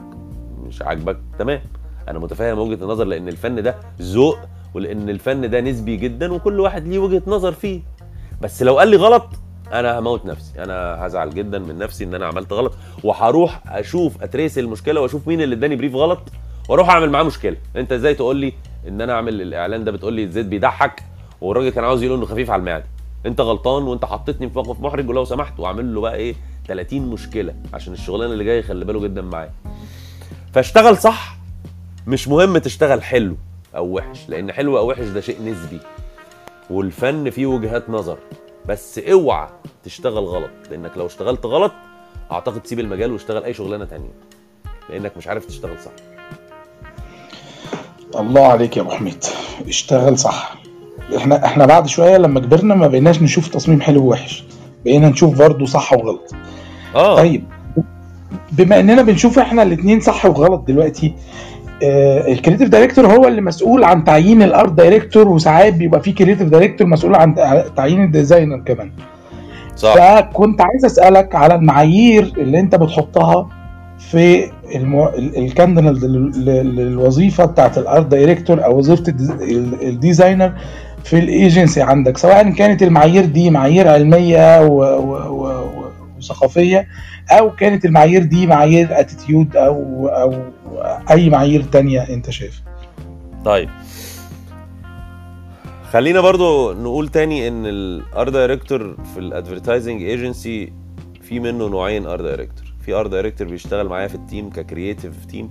مش عاجبك تمام. أنا متفاهم وجهة النظر لأن الفن ده ذوق ولأن الفن ده نسبي جدا وكل واحد ليه وجهة نظر فيه. بس لو قال لي غلط أنا هموت نفسي. أنا هزعل جدا من نفسي إن أنا عملت غلط وهروح أشوف أتريس المشكلة وأشوف مين اللي إداني بريف غلط وأروح أعمل معاه مشكلة. أنت إزاي تقول لي إن أنا أعمل الإعلان ده بتقول لي الزيت بيضحك والراجل كان عاوز يقول إنه خفيف على المعدة. أنت غلطان وأنت حطيتني في موقف محرج ولو سمحت وأعمل له بقى إيه 30 مشكلة عشان الشغلانة اللي جاية خلي باله جدا معايا. فاشتغل صح مش مهم تشتغل حلو أو وحش لأن حلو أو وحش ده شيء نسبي. والفن فيه وجهات نظر بس اوعى تشتغل غلط لأنك لو اشتغلت غلط أعتقد تسيب المجال واشتغل أي شغلانة تانية لأنك مش عارف تشتغل صح. الله عليك يا أبو حميد. اشتغل صح. إحنا إحنا بعد شوية لما كبرنا ما بقيناش نشوف تصميم حلو ووحش بقينا نشوف برضه صح وغلط. آه. طيب بما اننا بنشوف إحنا الاثنين صح وغلط دلوقتي آه ال creative director هو اللي مسؤول عن تعيين ال art director وساعات بيبقى في creative director مسؤول عن تع- تعيين ال designer كمان. صح. فكنت عايز أسألك على المعايير اللي انت بتحطها في المو... ال- ال candidate لل- لل- للوظيفة بتاعت ال art director أو وظيفة ال des- ال- ال designer في الايجنسي عندك سواء كانت المعايير دي معايير علمية و... و... و... وثقافيه أو كانت المعايير دي معايير attitude أو أو أي معايير تانية أنت شايف؟ طيب. خلينا برضو نقول تاني إن ال art director في ال advertising agency في منه نوعين art director في art director بيشتغل معايا في ال team ك creative team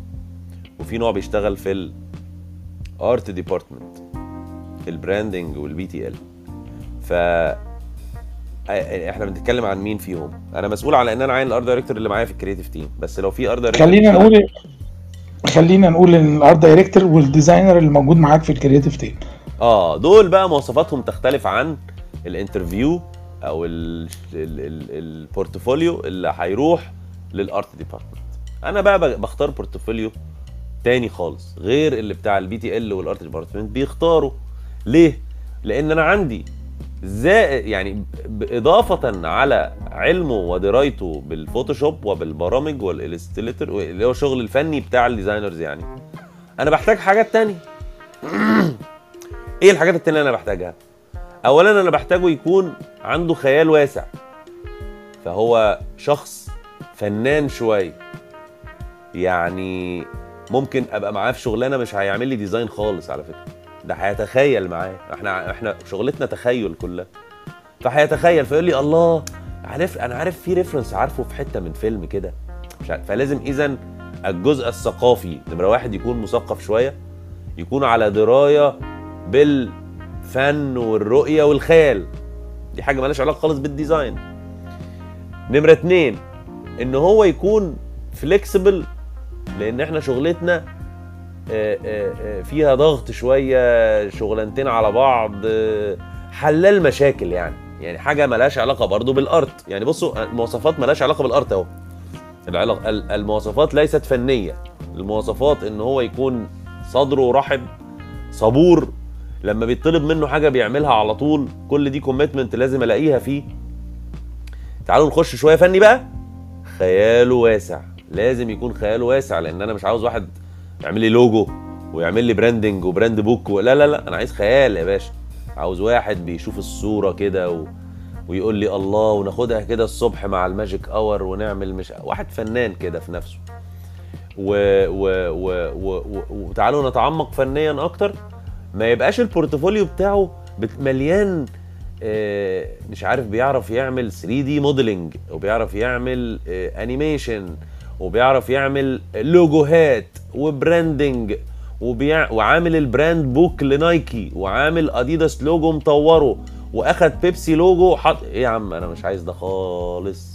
وفي نوع بيشتغل في ال art department ال branding وال BTL ف إحنا بنتكلم عن مين فيهم أنا مسؤول على إن أنا عين ال art director اللي معايا في ال creative team بس لو في art director خلينا نقول خلينا نقول إن ال art director وال designer اللي موجود معاك في ال creative team آه دول بقى مواصفاتهم تختلف عن ال interview أو ال- ال- ال- ال portfolio اللي هيروح لل art department أنا بقى بختار portfolio تاني خالص غير اللي بتاع ال BTL وال art department بيختاروا. ليه؟ لأن أنا عندي زائد يعني إضافة على علمه ودرايته بال Photoshop وبالبرامج وال Illustrator اللي هو الشغل الفني بتاع ال designers يعني أنا بحتاج حاجات تانية. <clears throat> إيه الحاجات التانية اللي أنا بحتاجها؟ اولا أنا بحتاجه يكون عنده خيال واسع. فهو شخص فنان شوية. يعني ممكن أبقى معاه في شغلانة مش هيعمل لي design خالص على فكرة. ده هيتخيل معايا إحنا إحنا شغلتنا تخيل كلها. فهيتخيل فيقول لي الله عارف أنا عارف في reference عارفه في حتة من فيلم كده. مش عارف فلازم اذا الجزء الثقافي نمرة واحد يكون مثقف شوية يكون على دراية بالفن والرؤية والخيال. دي حاجة مالهاش علاقة خالص بال design. نمرة اتنين إن هو يكون flexible لأن إحنا شغلتنا فيها ضغط شوية شغلانتين على بعض آه، حلال مشاكل يعني. يعني حاجة ملهاش علاقة برضو بال art. يعني بصوا المواصفات ملهاش علاقة بال art أهو. العلاقة ال- المواصفات ليست فنية. المواصفات إن هو يكون صدره رحب صبور. لما بيطلب منه حاجة بيعملها على طول. كل دي commitment لازم ألاقيها فيه. تعالوا نخش شوية فني بقى. خياله واسع. لازم يكون خياله واسع لأن أنا مش عاوز واحد يعمل لي لوجو ويعمل لي branding و brand book و... لا لا لا أنا عايز خيال يا باشا. عاوز واحد بيشوف الصورة كده و... ويقول لي الله وناخدها كده الصبح مع ال magic hour ونعمل مش واحد فنان كده في نفسه. و... و... و... و... و... وتعالوا نتعمق فنيا أكتر. ما يبقاش ال portfolio بتاعه بت- مليان آه، مش عارف بيعرف يعمل 3D modeling وبيعرف يعمل animation وبيعرف يعمل لوجوهات و branding وبيع... وعامل ال brand book ل Nike وعامل Adidas logo مطوره وأخد Pepsi logo حط إيه يا عم أنا مش عايز ده خالص.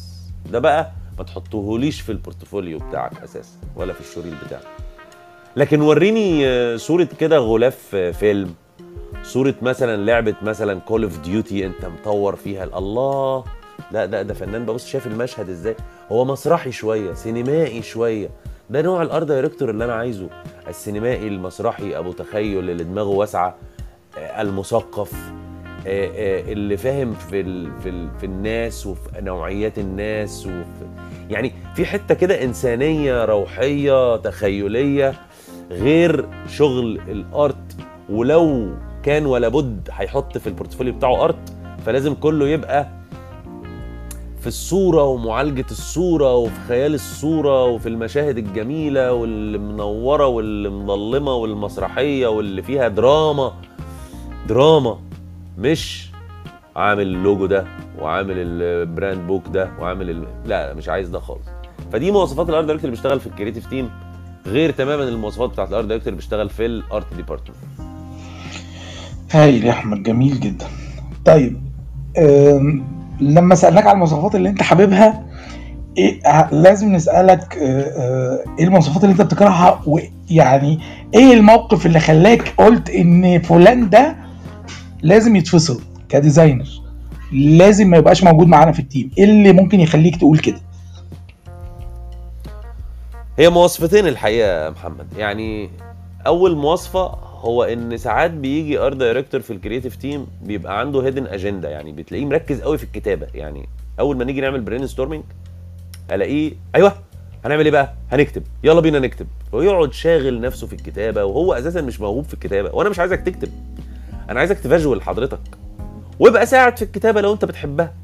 ده بقى ما تحطهوليش في ال portfolio بتاعك أساسا ولا في ال showreel بتاعك. لكن وريني آه، صورة كده غلاف آه، فيلم. صورة مثلا لعبة مثلا Call of Duty أنت مطور فيها الله لا ده ده فنان ببص شايف المشهد إزاي؟ هو مسرحي شوية سينمائي شوية. ده نوع ال art director اللي أنا عايزه. السينمائي المسرحي أبو تخيل اللي دماغه واسعة آه، المثقف آه، آه، اللي فاهم في ال في ال في الناس وفي نوعيات الناس وفي يعني في حتة كده إنسانية روحية تخيلية غير شغل الأرت. ولو كان ولا بد هيحط في البورتفوليو بتاعه أرت فلازم كله يبقى في الصورة ومعالجة الصورة وفي خيال الصورة وفي المشاهد الجميلة واللي منورة واللي مظلمة والمسرحية واللي فيها دراما. دراما مش عامل اللوجو ده وعامل ال brand book ده وعامل ال... لا مش عايز ده خالص. فدي مواصفات ال art director اللي بيشتغل في ال creative team غير تماما المواصفات بتاعت ال art director اللي بيشتغل في ال art department هايل يا أحمد جميل جدا. طيب لما سألناك على المواصفات اللي انت حاببها إيه لازم نسألك آه، آه، إيه المواصفات اللي انت بتكرهها؟ ويعني إيه الموقف اللي خلاك قلت إن فلان ده لازم يتفصل ك designer؟ لازم ما يبقاش موجود معانا في ال team. إيه اللي ممكن يخليك تقول كده؟ هي مواصفتين الحقيقة يا محمد. يعني أول مواصفة هو إن ساعات بيجي art director في ال creative team بيبقى عنده hidden agenda يعني بتلاقيه مركز قوي في الكتابة. يعني أول ما نيجي نعمل brainstorming ألاقيه أيوه هنعمل إيه بقى؟ هنكتب. يلا بينا نكتب. ويقعد شاغل نفسه في الكتابة وهو أساسا مش موهوب في الكتابة. وأنا مش عايزك تكتب. أنا عايزك ت visual حضرتك. وابقى ساعد في الكتابة لو أنت بتحبها.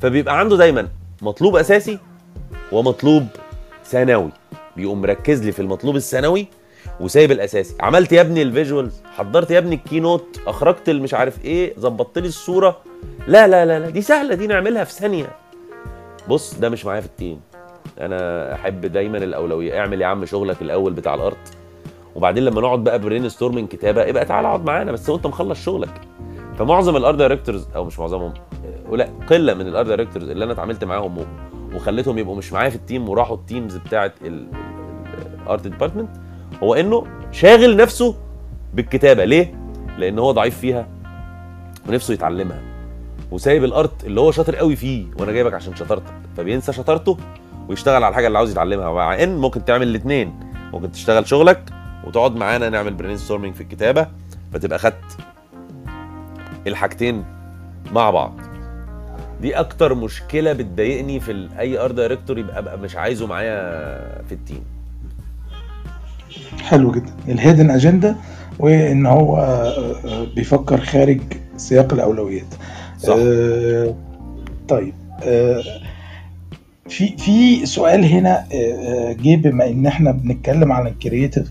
فبيبقى عنده دايما مطلوب أساسي ومطلوب ثانوي. بيقوم مركز لي في المطلوب الثانوي وسايب الاساسي عملت يا ابني ال visuals حضرت يا ابني ال keynote اخرجت مش عارف إيه ظبطت لي الصورة. لا لا لا لا دي سهلة دي نعملها في ثانية. بص ده مش معايا في ال team. أنا أحب دايما الأولوية. اعمل يا عم شغلك الأول بتاع ال art وبعدين لما نقعد بقى brainstorming كتابة ابقى تعالى اقعد معانا بس وانت مخلص شغلك. فمعظم ال art directors أو مش معظمهم آه، لا قلة من ال art directors اللي أنا اتعاملت معاهم وخليتهم يبقوا مش معايا في ال team وراحوا ال teams بتاعه ال art department هو إنه شاغل نفسه بالكتابة. ليه؟ لأن هو ضعيف فيها ونفسه يتعلمها. وسايب ال art اللي هو شاطر قوي فيه وأنا جايبك عشان شطارتك فبينسى شطارته ويشتغل على الحاجة اللي عاوز يتعلمها. مع إن ممكن تعمل الاثنين ممكن تشتغل شغلك وتقعد معانا نعمل brainstorming في الكتابة فتبقى خدت الحاجتين مع بعض. دي أكتر مشكلة بتضايقني في اي art director يبقى مش عايزه معايا في ال team حلو جدا. ال hidden agenda وإن هو آه، آه، بيفكر خارج سياق الأولويات. صح. آه، طيب آه، في في سؤال هنا آه، آه، جه بما إن إحنا بنتكلم عن ال creative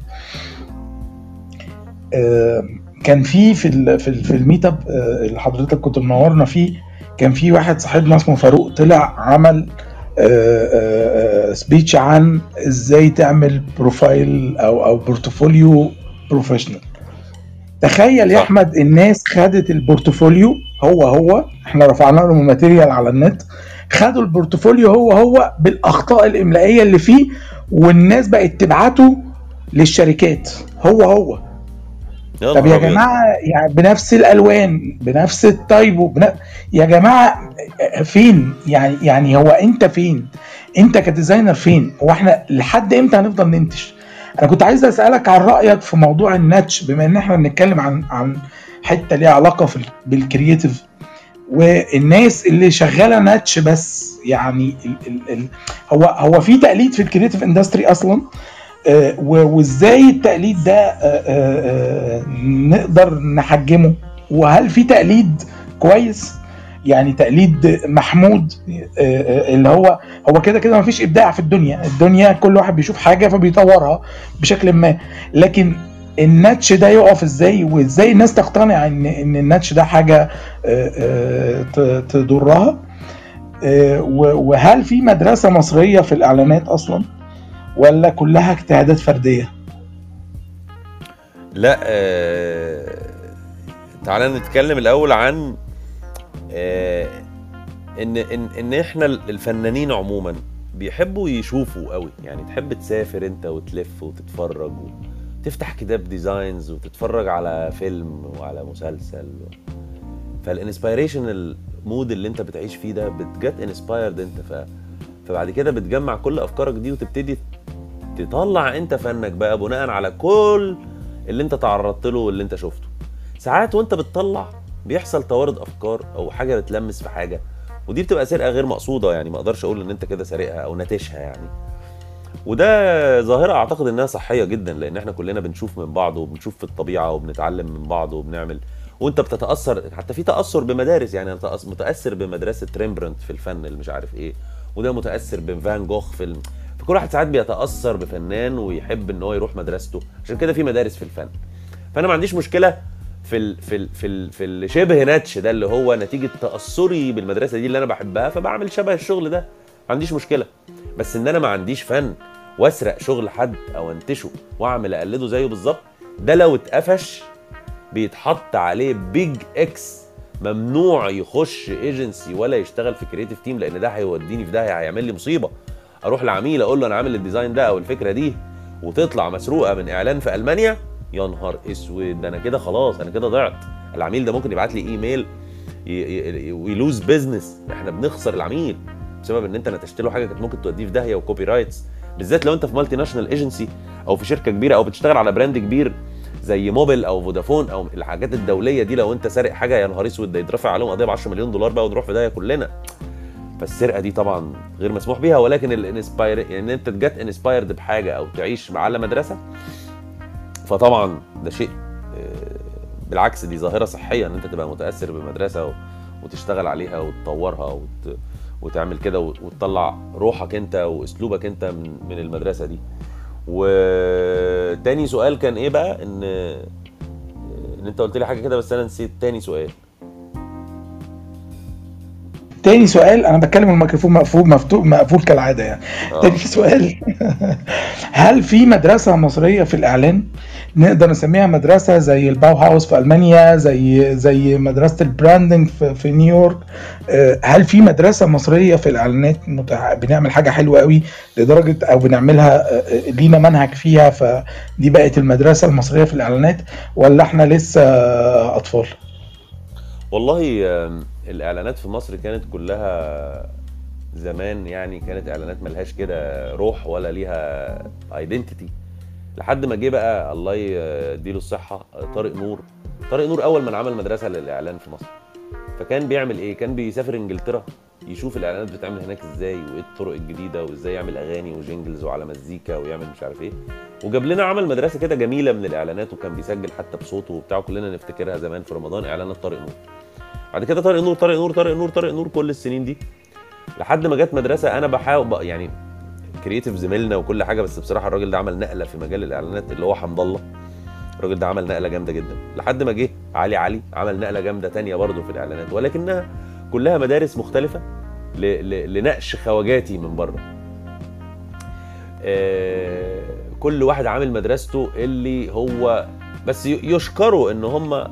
آه، كان في في ال في, ال في ال meet up آه، اللي حضرتك كنت منورنا فيه كان في واحد صاحبنا اسمه فاروق طلع عمل speech عن إزاي تعمل profile أو أو portfolio professional تخيل يا. أحمد الناس خدت ال portfolio هو هو إحنا رفعنا لهم material على النت خدوا البورتفوليو هو هو بالأخطاء الإملائية اللي فيه والناس بقت تبعته للشركات هو هو طب يا. جماعة يعني بنفس الألوان بنفس ال typo بن... يا جماعة فين؟ يعني يعني هو أنت فين؟ أنت ك designer فين؟ هو إحنا لحد إمتى هنفضل ننتج أنا كنت عايز أسألك عن رأيك في موضوع النتش بما إن إحنا بنتكلم عن عن حتة ليها علاقة في ال- بال creative والناس اللي شغالة نتش بس يعني ال ال ال هو هو في تقليد في ال creative industry أصلا؟ وازاي التقليد ده آه، آه، آه، نقدر نحجمه؟ وهل في تقليد كويس؟ يعني تقليد محمود آه، آه، اللي هو هو كده كده مفيش إبداع في الدنيا. الدنيا كل واحد بيشوف حاجة فبيطورها بشكل ما. لكن الناتش ده يقف إزاي؟ وازاي الناس تقتنع إن إن الناتش ده حاجة آه، آه، تضرها؟ آه، وهل في مدرسة مصرية في الإعلانات أصلا؟ ولا كلها اجتهادات فردية؟ لا آه... تعالى نتكلم الأول عن آه... إن إن إن إحنا الفنانين عموما بيحبوا يشوفوا قوي. يعني تحب تسافر أنت وتلف وتتفرج وتفتح كتاب designs وتتفرج على فيلم وعلى مسلسل فال inspiration ال mood اللي أنت بتعيش فيه ده بت get inspired أنت. ف... فبعد كده بتجمع كل أفكارك دي وتبتدي تطلع انت فنك بقى بناء على كل اللي انت تعرضت له واللي انت شفته ساعات وانت بتطلع بيحصل توارد افكار أو حاجة بتلمس في حاجة ودي بتبقى سرقة غير مقصودة يعني ما أقدرش أقول ان انت كده سارقها أو ناتشها يعني وده ظاهرة اعتقد انها صحية جدا لأن إحنا كلنا بنشوف من بعض وبنشوف في الطبيعة وبنتعلم من بعض وبنعمل وانت بتتأثر حتى في تأثر بمدارس يعني أنا متأثر بمدرسة ريمبرانت في الفن اللي مش عارف إيه وده متأثر بفان جوخ في. فكل واحد ساعات بيتأثر بفنان ويحب إن هو يروح مدرسته. عشان كده في مدارس في الفن. فأنا ما عنديش مشكلة في ال في ال في ال في الشبه ناتش ده اللي هو نتيجة تأثري بالمدرسة دي اللي أنا بحبها فبعمل شبه الشغل ده. ما عنديش مشكلة. بس إن أنا ما عنديش فن وأسرق شغل حد أو أنتشه وأعمل أقلده زيه بالظبط ده لو اتقفش بيتحط عليه بيج إكس ممنوع يخش ايجنسي ولا يشتغل في creative team لأن ده هيوديني في داهيه هيعمل لي مصيبة. أروح لعميل أقول له أنا عامل ال design ده أو الفكرة دي وتطلع مسروقه من اعلان في المانيا؟ يا نهار اسود ده أنا كده خلاص أنا كده ضعت. العميل ده ممكن يبعت لي ايميل وي lose business إحنا بنخسر العميل بسبب ان انت نتجت له حاجة كانت ممكن توديه في داهيه و copyrights بالذات لو انت في multinational agency أو في شركه كبيره أو بتشتغل على brand كبير زي Mobil أو فودافون أو الحاجات الدوليه دي لو انت سارق حاجة يا نهار اسود ده يترفع عليهم قضيه ب 10 مليون دولار بقى ونروح في داهيه كلنا. فالسرقة دي طبعا غير مسموح بيها ولكن ال inspire يعني إن أنت ت get inspired بحاجة أو تعيش على مدرسة فطبعا ده شيء آه، بالعكس دي ظاهرة صحية إن أنت تبقى متأثر بمدرسة وتشتغل عليها وتطورها وت... وتعمل كده وت- وتطلع روحك أنت وأسلوبك أنت من من المدرسة دي. وتاني سؤال كان إيه بقى؟ إن إن أنت قلت لي حاجة كده بس أنا نسيت. تاني سؤال. تاني سؤال أنا بتكلم الميكروفون مقفول مفتوح مقفول كالعادة يعني. آه. تاني سؤال. <laughs> هل في مدرسة مصرية في الإعلان؟ نقدر نسميها مدرسة زي ال Bauhaus في ألمانيا زي زي مدرسة ال branding في, في نيويورك. آه، هل في مدرسة مصرية في الإعلانات. بنعمل حاجة حلوة قوي لدرجه أو بنعملها آه، لينا منهج فيها فدي بقت المدرسة المصرية في الإعلانات ولا إحنا لسه أطفال؟ والله الإعلانات في مصر كانت كلها زمان يعني كانت إعلانات ملهاش كده روح ولا ليها ايدنتيتي لحد ما جه بقى الله يديله الصحة طارق نور. طارق نور أول من عمل مدرسة للإعلان في مصر. فكان بيعمل إيه؟ كان بيسافر إنجلترا يشوف الإعلانات بتتعمل هناك إزاي وإيه الطرق الجديدة وإزاي يعمل أغاني و jingles وعلى مزيكا ويعمل مش عارف إيه. وجاب لنا عمل مدرسة كده جميلة من الإعلانات وكان بيسجل حتى بصوته وبتاع كلنا نفتكرها زمان في رمضان إعلانات طارق نور. بعد كده طارق نور طارق نور طارق نور طارق نور كل السنين دي. لحد ما جت مدرسة أنا بحاول يعني creative زميلنا وكل حاجة بس بصراحة الراجل ده عمل نقلة في مجال الإعلانات اللي هو حمد الله. الراجل ده عمل نقلة جامدة جدا. لحد ما جه علي علي عمل نقلة جامدة تانية برضه في الإعلانات ولكنها كلها مدارس مختلفة ل... ل... لنقش خواجاتي من بره. آه... كل واحد عامل مدرسته اللي هو بس يشكروا إن هم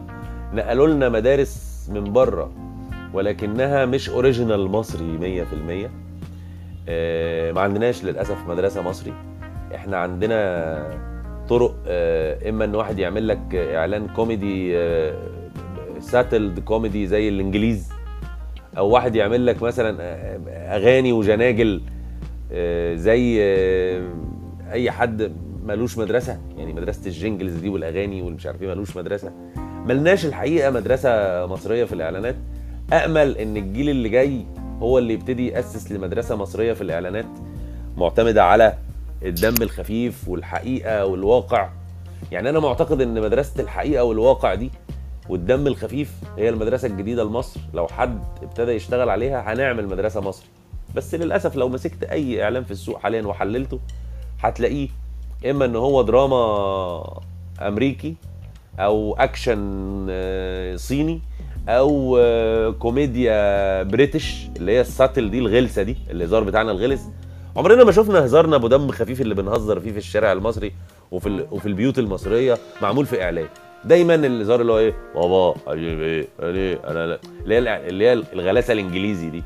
نقلوا لنا مدارس من بره ولكنها مش اوريجينال مصري 100% آه، ما عندناش للأسف مدرسة مصري. إحنا عندنا طرق آه، إما إن واحد يعمل لك إعلان كوميدي subtle comedy زي الإنجليز أو واحد يعمل لك مثلا آه، أغاني و jingle آه، زي آه، أي حد ملوش مدرسة. يعني مدرسة ال jingles دي والأغاني والمش عارف إيه ملوش مدرسة. ملناش الحقيقة مدرسة مصرية في الإعلانات. امل إن الجيل اللي جاي هو اللي يبتدي يأسس لمدرسة مصرية في الإعلانات معتمدة على الدم الخفيف والحقيقة والواقع. يعني أنا معتقد إن مدرسة الحقيقة والواقع دي والدم الخفيف هي المدرسة الجديدة لمصر. لو حد ابتدى يشتغل عليها هنعمل مدرسة مصري بس للأسف لو مسكت أي إعلان في السوق حاليا وحللته هتلاقيه إما إن هو دراما أمريكي أو أكشن آه، صيني أو آه، كوميديا British اللي هي ال subtle دي الغلسة دي الهزار بتاعنا الغلس. عمرنا ما شفنا هزارنا أبو دم خفيف اللي بنهزر فيه في الشارع المصري وفي. وفي البيوت المصرية معمول في اعلان دايما الهزار اللي هو إيه؟ بابا أجيب أنا إيه؟ أنا لا. اللي هي اللي هي الغلاسة الإنجليزي دي.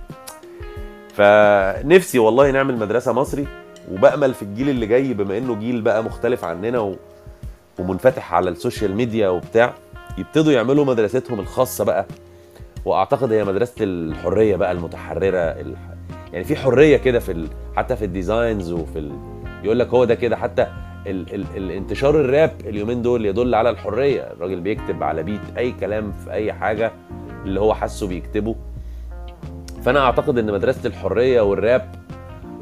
فنفسي والله نعمل مدرسة مصري وبأمل في الجيل اللي جاي بما إنه جيل بقى مختلف عننا و... ومنفتح على ال social media وبتاع يبتدوا يعملوا مدرستهم الخاصة بقى. وأعتقد هي مدرسة الحرية بقى المتحررة الح... يعني في حرية كده في ال... حتى في ال designs وفي ال... يقول لك هو ده كده حتى ال... ال... الانتشار الراب اليومين دول يدل على الحرية. الراجل بيكتب على beat أي كلام في أي حاجة اللي هو حاسه بيكتبه. فأنا أعتقد إن مدرسة الحرية والراب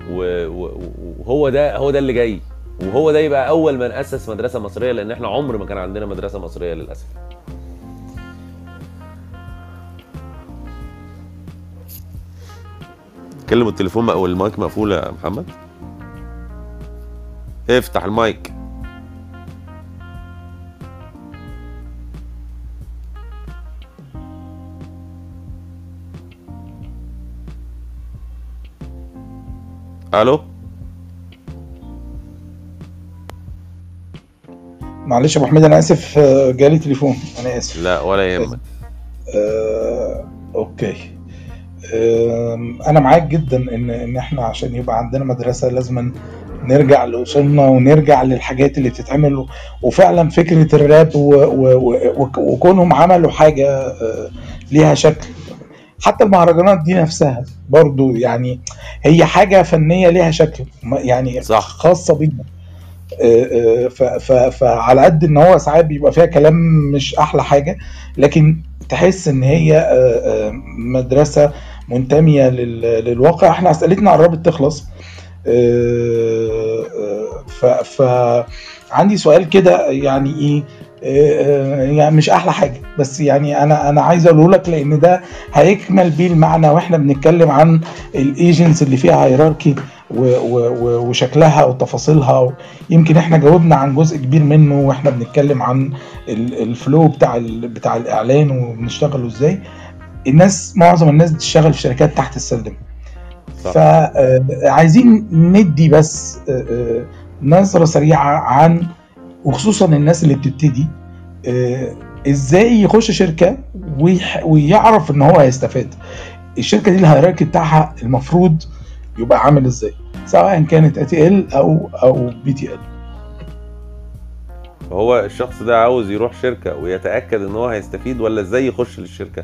وهو ده هو ده اللي جاي. وهو ده يبقى أول من أسس مدرسة مصرية لأن إحنا عمر ما كان عندنا مدرسة مصرية للأسف. كلم التليفون أو المايك مقفول يا محمد؟ افتح المايك. ألو؟ معلش يا أبو حميد أنا آسف آه، جالي تليفون. أنا آسف. لا ولا يهمك. آه، أوكي. آم، أنا معاك جدا إن إن إحنا عشان يبقى عندنا مدرسة لازم نرجع لأصولنا ونرجع للحاجات اللي بتتعمل. وفعلا فكرة الراب وكونهم عملوا حاجة آه، ليها شكل. حتى المهرجانات دي نفسها برضو يعني هي حاجة فنية ليها شكل. يعني صح. خاصة بينا. آه، آه، فعلى قد إن هو ساعات بيبقى فيها كلام مش أحلى حاجة لكن تحس إن هي آه، آه، مدرسة منتمية لل- للواقع. إحنا أسئلتنا قربت تخلص. آه، آه، ف ف- عندي سؤال كده يعني إيه آه، آه، يعني مش أحلى حاجة بس يعني أنا أنا عايز أقوله لك لأن ده هيكمل بيه المعنى وإحنا بنتكلم عن الايجنتس اللي فيها هيراركي وشكلها وتفاصيلها. يمكن إحنا جاوبنا عن جزء كبير منه وإحنا بنتكلم عن ال- الفلو بتاع بتاع الإعلان وبنشتغله إزاي. الناس معظم الناس بتشتغل في شركات تحت السلم. فعايزين ندي بس آه، آه، نظرة سريعة عن وخصوصا الناس اللي بتبتدي آه، إزاي يخش شركة ويح- ويعرف إن هو هيستفاد. الشركة دي ال hierarchy بتاعها المفروض يبقى عامل إزاي؟ سواء كانت اي تي ال أو أو بي تي ال هو الشخص ده عاوز يروح شركة ويتأكد إن هو هيستفيد ولا إزاي يخش للشركة؟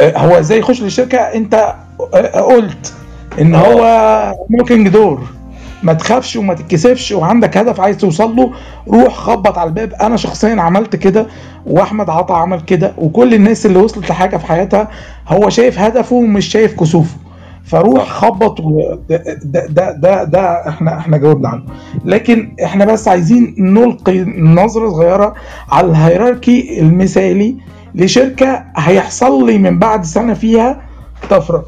هو إزاي يخش للشركة؟ أنت آه، قلت إن هو نوكينج دور ما تخافش وما تتكسفش وعندك هدف عايز توصل له روح خبط على الباب. أنا شخصيا عملت كده وأحمد عطا عمل كده وكل الناس اللي وصلت لحاجة في حياتها هو شايف هدفه ومش شايف كسوفه. فروح خبط و... ده, ده ده ده إحنا إحنا جاوبنا عنه. لكن إحنا بس عايزين نلقي نظرة صغيرة على الهيراركي المثالي لشركة هيحصل لي من بعد سنة فيها طفرة.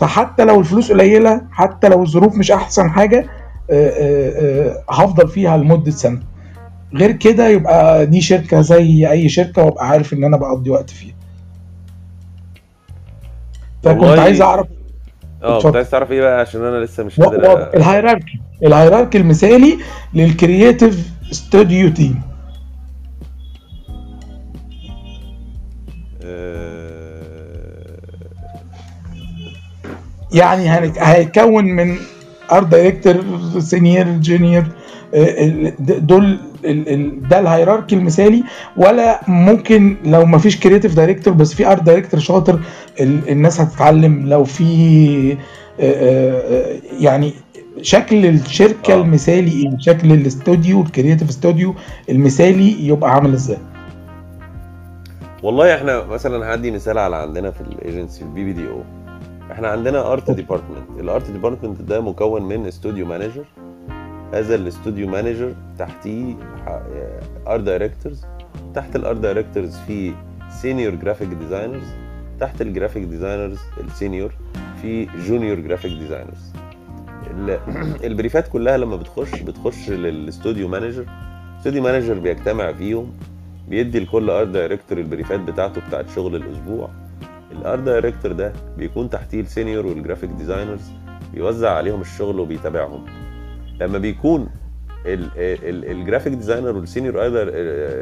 فحتى لو الفلوس قليلة حتى لو الظروف مش أحسن حاجة آه، آه، آه، هفضل فيها لمدة سنة. غير كده يبقى دي شركة زي أي شركة وأبقى عارف إن أنا بقضي وقت فيها. فكنت عايز أعرف آه. كنت عايز تعرف إيه بقى؟ عشان أنا لسه مش قادر ال hierarchy. ال hierarchy المثالي لل creative studio team. يعني هيتكون من art director senior junior دول ده ال hierarchy المثالي ولا ممكن لو ما فيش creative director بس في art director شاطر ال- الناس هتتعلم لو في آه، آه، يعني شكل الشركة آه. المثالي إيه؟ شكل الاستوديو ال creative studio المثالي يبقى عامل إزاي؟ والله إحنا مثلا هدي مثال على عندنا في ال agency ال BBDO إحنا عندنا art department ال art department ده مكون من studio manager هذا ال studio manager تحتيه art directors تحت ال art directors في senior graphic designers تحت ال graphic designers ال senior في junior graphic designers ال brief ات كلها لما بتخش بتخش لل studio manager ال studio manager بيجتمع فيهم بيدي لكل art director ال brief ات بتاعته بتاعت شغل الأسبوع. ال art director ده بيكون تحتيه ال senior وال graphic designers بيوزع عليهم الشغل وبيتابعهم. لما بيكون ال- ال- ال graphic designer وال senior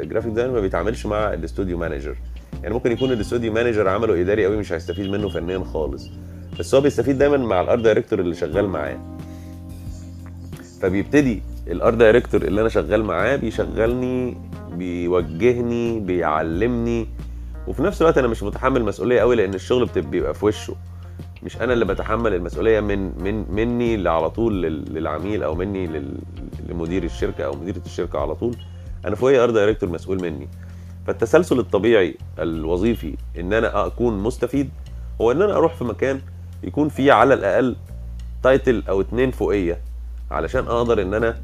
graphic designer ما بيتعاملش مع ال studio manager يعني ممكن يكون ال studio manager عمله إداري قوي مش هيستفيد منه فنيا خالص. بس هو بيستفيد دايما مع ال art director اللي شغال معاه. فبيبتدي ال art director اللي أنا شغال معاه بيشغلني بيوجهني بيعلمني. وفي نفس الوقت أنا مش متحمل مسؤولية قوي لأن الشغل بيبقى في وشه. مش أنا اللي بتحمل المسؤولية من من مني اللي على طول لل- للعميل أو مني لمدير الشركة أو مديرة الشركة على طول. أنا فوقي art director مسؤول مني. فالتسلسل الطبيعي الوظيفي إن أنا أكون مستفيد هو إن أنا أروح في مكان يكون فيه على الأقل title أو اتنين فوقية علشان أقدر إن أنا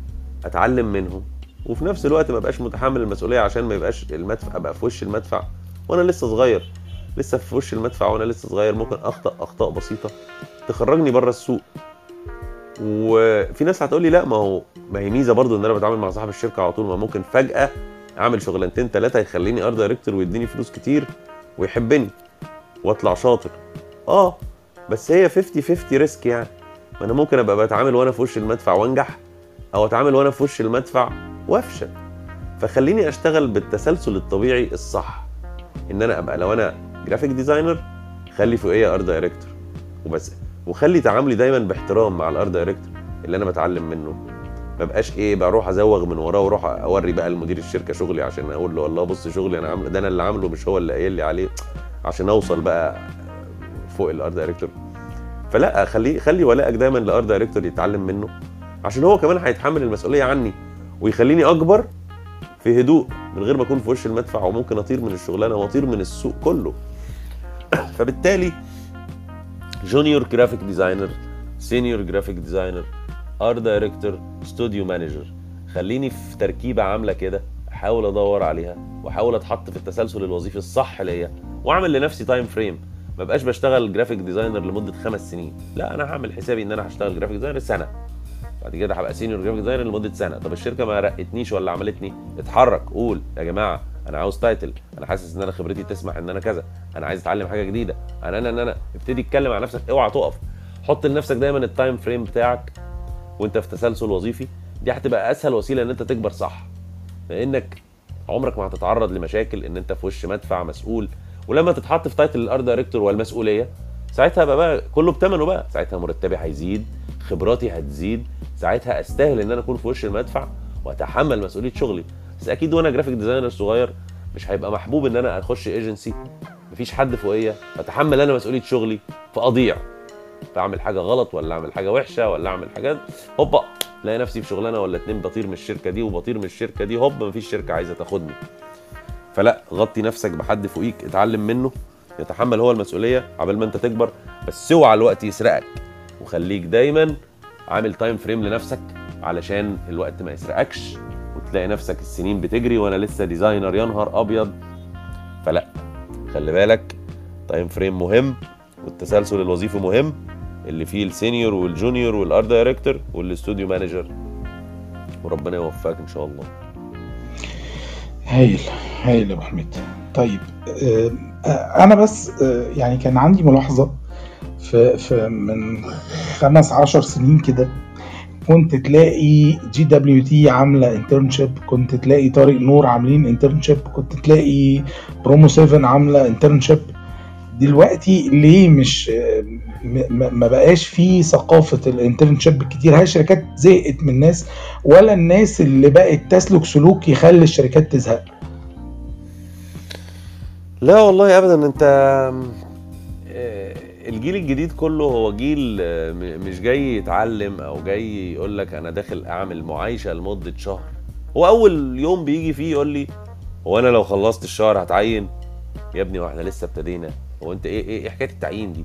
أتعلم منهم. وفي نفس الوقت ما بقاش متحمل المسؤولية عشان ما يبقاش المدفع أبقى في وش المدفع وأنا لسه صغير. لسه في وش المدفع وأنا لسه صغير ممكن أخطأ أخطاء بسيطة. تخرجني بره السوق. وفي ناس هتقول لي لا ما هو ما هي ميزة برضو إن أنا بتعامل مع صاحب الشركة على طول ما ممكن فجأة أعمل شغلانتين ثلاثة يخليني art director ويديني فلوس كتير ويحبني وأطلع شاطر. آه بس هي 50 50 risk يعني. ما أنا ممكن أبقى بتعامل وأنا في وش المدفع وأنجح أو أتعامل وأنا في وش المدفع وأفشل. فخليني أشتغل بالتسلسل الطبيعي الصح إن أنا أبقى لو أنا graphic designer خلي فوقية art director وبس. وخلي تعاملي دايما باحترام مع ال art director اللي أنا بتعلم منه. ما بقاش إيه بروح أزوغ من وراه وأروح أوري بقى لمدير الشركة شغلي عشان أقول له والله بص شغلي أنا عامله ده أنا اللي عامله مش هو اللي قايل لي عليه عشان أوصل بقى فوق ال art director فلا خلي خلي ولائك دايما ل art director يتعلم منه. عشان هو كمان هيتحمل المسؤولية عني ويخليني أكبر في هدوء من غير ما أكون في وش المدفع وممكن أطير من الشغلانة وأطير من السوق كله. فبالتالي junior graphic designer senior graphic designer art director studio manager خليني في تركيبة عاملة كده أحاول أدور عليها وأحاول أتحط في التسلسل الوظيفي الصح ليا وأعمل لنفسي time frame ما بقاش بشتغل graphic designer لمدة خمس سنين. لا أنا هعمل حسابي إن أنا هشتغل graphic designer سنة. بعد كده هبقى senior graphic designer لمدة سنة. طب الشركة ما رقتنيش ولا عملتني؟ اتحرك قول. يا جماعة أنا عاوز title أنا حاسس إن أنا خبرتي تسمح إن أنا كذا أنا عايز أتعلم حاجة جديدة. أنا أنا أنا, أنا. ابتدي اتكلم مع نفسك اوعى تقف. حط لنفسك دايما ال time frame بتاعك وأنت في تسلسل وظيفي. دي هتبقى أسهل وسيلة إن أنت تكبر صح؟ لأنك عمرك ما هتتعرض لمشاكل إن أنت في وش مدفع مسؤول. ولما تتحط في title ال art director والمسؤولية ساعتها بقى, بقى كله بثمنه بقى. ساعتها مرتبي هيزيد خبراتي هتزيد. ساعتها أستاهل إن أنا أكون في وش المدفع وأتحمل مسؤولية شغلي. بس أكيد وأنا graphic designer صغير مش هيبقى محبوب إن أنا أخش ايجنسي مفيش حد فوقيا. اتحمل أنا مسؤولية شغلي فأضيع. فاعمل حاجة غلط ولا أعمل حاجة وحشة ولا أعمل حاجات هوبا الاقي نفسي في شغلانة ولا اتنين بطير من الشركة دي وبطير من الشركة دي هوب مفيش شركة عايزة تاخدني. فلا غطي نفسك بحد فوقيك اتعلم منه يتحمل هو المسؤولية عبال ما أنت تكبر بس اوعى الوقت يسرقك. وخليك دايما عامل time frame لنفسك علشان الوقت ما يسرقكش. وتلاقي نفسك السنين بتجري وأنا لسه designer يا نهار أبيض. فلا خلي بالك time frame مهم والتسلسل الوظيفي مهم. اللي فيه السينيور والجونيور والار دايركتور والاستوديو مانجر وربنا يوفقك إن شاء الله. هايل هايل يا أبو حميد. طيب آه أنا بس آه يعني كان عندي ملاحظة في, في من خمس عشر سنين كده. كنت تلاقي JWT عاملة internship كنت تلاقي طارق نور عاملين internship كنت تلاقي برومو 7 عاملة internship دلوقتي ليه مش ما بقاش في ثقافة ال internship كتير؟ هل الشركات زهقت من الناس؟ ولا الناس اللي بقت تسلك سلوك يخلي الشركات تزهق؟ لا والله ابدا أنت الجيل الجديد كله هو جيل مش جاي يتعلم أو جاي يقول لك أنا داخل أعمل معايشة لمدة شهر. هو أول يوم بيجي فيه يقول لي هو أنا لو خلصت الشهر هتعين؟ يا ابني وإحنا لسه ابتدينا. هو أنت إيه إيه حكاية التعيين دي؟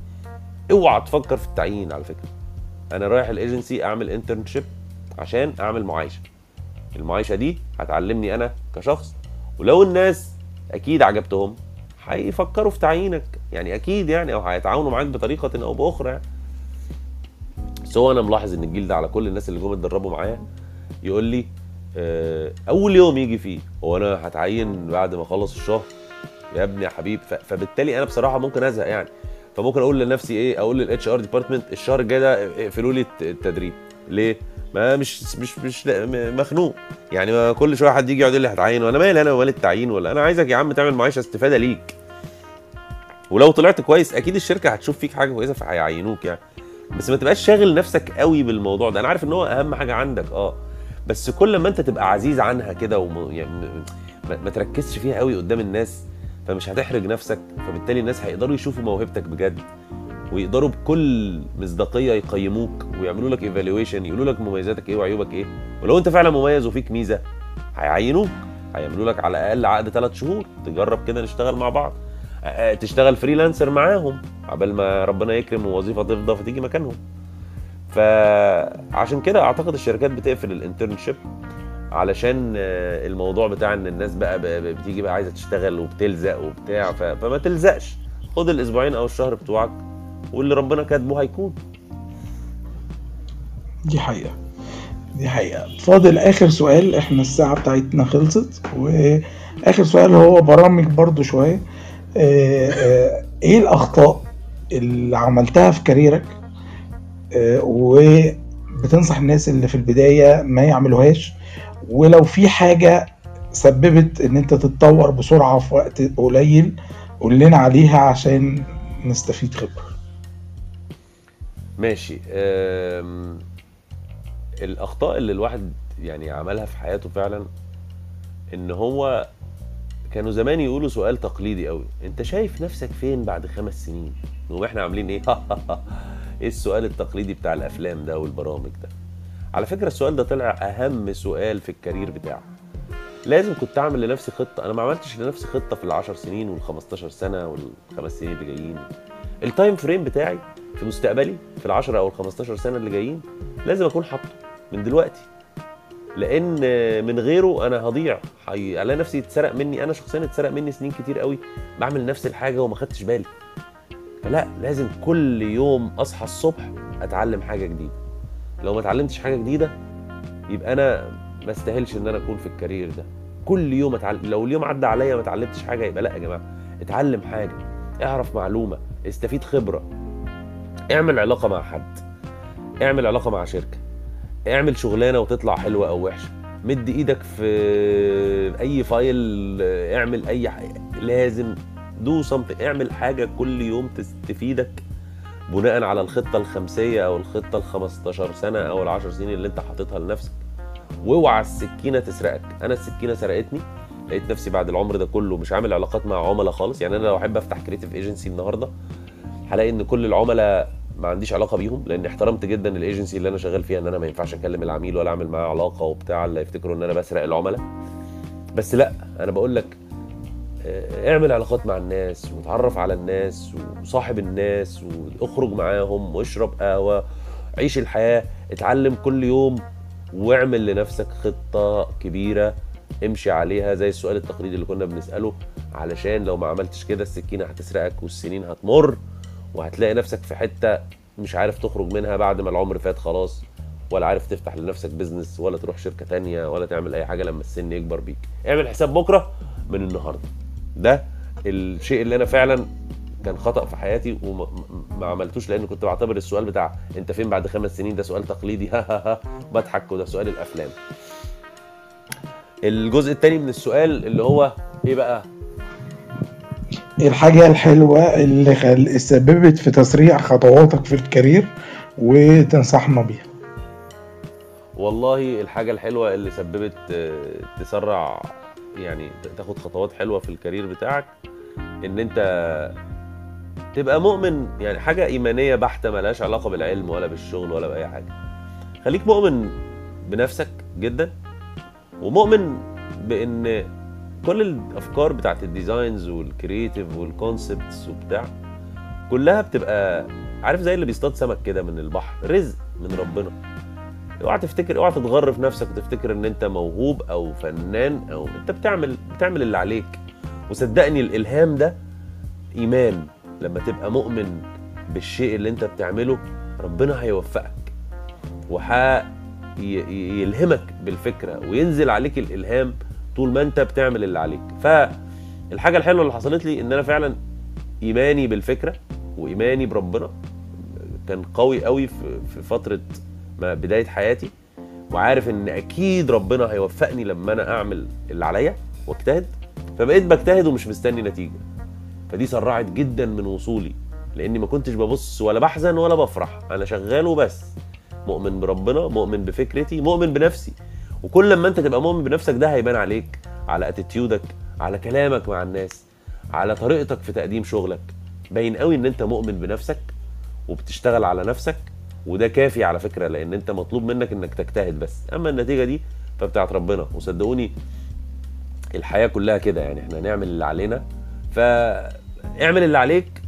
اوعى تفكر في التعيين على فكرة. أنا رايح الإيجنسي أعمل انترنشيب عشان أعمل معايشة. المعايشة دي هتعلمني أنا كشخص ولو الناس أكيد عجبتهم. هيفكروا في تعيينك. يعني أكيد يعني أو هيتعاونوا معاك بطريقة أو بأخرى. يعني أنا ملاحظ إن الجيل ده على كل الناس اللي جم اتدربوا معايا يقول لي آه أول يوم يجي فيه هو أنا هتعين بعد ما أخلص الشهر؟ يا ابني يا حبيب فبالتالي أنا بصراحة ممكن أزهق يعني. فممكن أقول لنفسي إيه أقول لل HR department الشهر الجاي ده اقفلوا لي التدريب. ليه؟ ما مش مش مش مخنوق. يعني ما كل شوية حد يجي يقعد يقول لي هتعين وأنا مالي أنا ومال التعيين ولا؟ أنا عايزك يا عم تعمل معايشه استفادة ليك. ولو طلعت كويس أكيد الشركة هتشوف فيك حاجة كويسة فهيعينوك يعني. بس ما تبقاش شاغل نفسك قوي بالموضوع ده. أنا عارف إن هو أهم حاجة عندك آه. بس كل ما أنت تبقى عزيز عنها كده وم... يعني. ما تركزش فيها قوي قدام الناس فمش هتحرج نفسك. فبالتالي الناس هيقدروا يشوفوا موهبتك بجد. ويقدروا بكل مصداقية يقيموك ويعملوا لك ايفالويشن يقولوا لك مميزاتك إيه وعيوبك إيه. ولو أنت فعلا مميز وفيك ميزة هيعينوك هيعملوا لك على الأقل عقد ثلاث شهور تجرب كده نشتغل مع بعض. تشتغل freelancer معاهم عبال ما ربنا يكرم ووظيفة تفضى فتيجي مكانهم. فعشان كده أعتقد الشركات بتقفل ال internship علشان آه، الموضوع بتاع إن الناس بقى بتيجي بقى عايزة تشتغل وبتلزق وبتاع فما تلزقش. خد الأسبوعين أو الشهر بتوعك واللي ربنا كاتبه هيكون. دي حقيقة. دي حقيقة. فاضل آخر سؤال إحنا الساعة بتاعتنا خلصت وآخر سؤال هو برامج برضو شوية. آه، آه، إيه الأخطاء اللي عملتها في كاريرك؟ آه، وبتنصح الناس اللي في البداية ما يعملوهاش؟ ولو في حاجة سببت إن أنت تتطور بسرعة في وقت قليل قول لنا عليها عشان نستفيد خبرة. ماشي. أم... الأخطاء اللي الواحد يعني عملها في حياته فعلا إن هو كانوا زمان يقولوا سؤال تقليدي قوي. أنت شايف نفسك فين بعد خمس سنين؟ وإحنا عاملين إيه؟ <laughs> إيه السؤال التقليدي بتاع الأفلام ده والبرامج ده؟ على فكرة السؤال ده طلع أهم سؤال في الكارير بتاعي لازم كنت أعمل لنفسي خطة. أنا ما عملتش لنفسي خطة في العشر سنين وال15 سنة والخمس سنين اللي جايين. ال time frame بتاعي في مستقبلي في العشرة أو ال15 سنة اللي جايين لازم أكون حاطه من دلوقتي. لأن من غيره أنا هضيع. هي- الاقي نفسي اتسرق مني أنا شخصيا اتسرق مني سنين كتير قوي بعمل نفس الحاجة وما خدتش بالي. فلا لازم كل يوم أصحى الصبح أتعلم حاجة جديدة. لو ما اتعلمتش حاجة جديدة يبقى أنا ما استاهلش إن أنا أكون في ال career ده. كل يوم أتعلم. لو اليوم عدى عليا ما اتعلمتش حاجة يبقى لا يا جماعة. اتعلم حاجة اعرف معلومة استفيد خبرة. اعمل علاقة مع حد. اعمل علاقة مع شركة. اعمل شغلانة وتطلع حلوة أو وحشة. مد إيدك في أي file اعمل أي حاجة لازم do something. اعمل حاجة كل يوم تفيدك بناء على الخطة الخمسية أو الخطة ال 15 سنة أو ال 10 سنين اللي أنت حاططها لنفسك. واوعى السكينة تسرقك. أنا السكينة سرقتني. لقيت نفسي بعد العمر ده كله مش عامل علاقات مع عملاء خالص. يعني أنا لو أحب أفتح creative agency النهارده هلاقي إن كل العملاء ما عنديش علاقة بيهم لأن احترمت جدا الايجنسي اللي أنا شغال فيها إن أنا ما ينفعش أكلم العميل ولا أعمل معاه علاقة وبتاع اللي يفتكروا إن أنا بسرق العملاء. بس لأ أنا بقول لك آه، اعمل علاقات مع الناس وتعرف على الناس وصاحب الناس واخرج معاهم واشرب قهوة عيش الحياة اتعلم كل يوم واعمل لنفسك خطة كبيرة امشي عليها زي السؤال التقليدي اللي كنا بنسأله علشان لو ما عملتش كده السكينة هتسرقك والسنين هتمر. وهتلاقي نفسك في حتة مش عارف تخرج منها بعد ما العمر فات خلاص ولا عارف تفتح لنفسك بيزنس ولا تروح شركة تانية ولا تعمل أي حاجة لما السن يكبر بيك. اعمل حساب بكرة من النهارده. ده الشيء اللي أنا فعلا كان خطأ في حياتي وما ما عملتوش لأن كنت بعتبر السؤال بتاع أنت فين بعد خمس سنين؟ ده سؤال تقليدي. ها ها ها بضحك وده سؤال الأفلام. الجزء الثاني من السؤال اللي هو إيه بقى؟ الحاجة الحلوة اللي خل... سببت في تسريع خطواتك في الكارير وتنصحنا بيها. والله الحاجة الحلوة اللي سببت آه، تسرع يعني تاخد خطوات حلوة في الكارير بتاعك إن أنت تبقى مؤمن يعني حاجة إيمانية بحتة ملهاش علاقة بالعلم ولا بالشغل ولا بأي حاجة. خليك مؤمن بنفسك جدا ومؤمن بإن كل الأفكار بتاعت ال designs وال creative وال concepts وبتاع كلها بتبقى عارف زي اللي بيصطاد سمك كده من البحر رزق من ربنا. اوعى تفتكر اوعى تتغر في نفسك وتفتكر إن أنت موهوب أو فنان أو أنت بتعمل بتعمل اللي عليك. وصدقني الإلهام ده إيمان. لما تبقى مؤمن بالشيء اللي أنت بتعمله ربنا هيوفقك. وهيلهمك بالفكرة وينزل عليك الإلهام طول ما انت بتعمل اللي عليك. فالحاجة الحلوة اللي حصلت لي إن أنا فعلا إيماني بالفكرة وإيماني بربنا كان قوي قوي في فترة ما بداية حياتي وعارف إن أكيد ربنا هيوفقني لما أنا أعمل اللي عليا واجتهد. فبقيت بجتهد ومش مستني نتيجة. فدي سرعت جدا من وصولي لأني ما كنتش ببص ولا بحزن ولا بفرح. أنا شغال وبس. مؤمن بربنا مؤمن بفكرتي مؤمن بنفسي. وكل لما انت تبقى مؤمن بنفسك ده هيبان عليك على attitude ك على كلامك مع الناس على طريقتك في تقديم شغلك. باين قوي ان انت مؤمن بنفسك وبتشتغل على نفسك وده كافي على فكرة لأن انت مطلوب منك إنك تجتهد بس. أما النتيجة دي فبتاعت ربنا. وصدقوني الحياة كلها كده يعني إحنا نعمل اللي علينا. فاعمل اللي عليك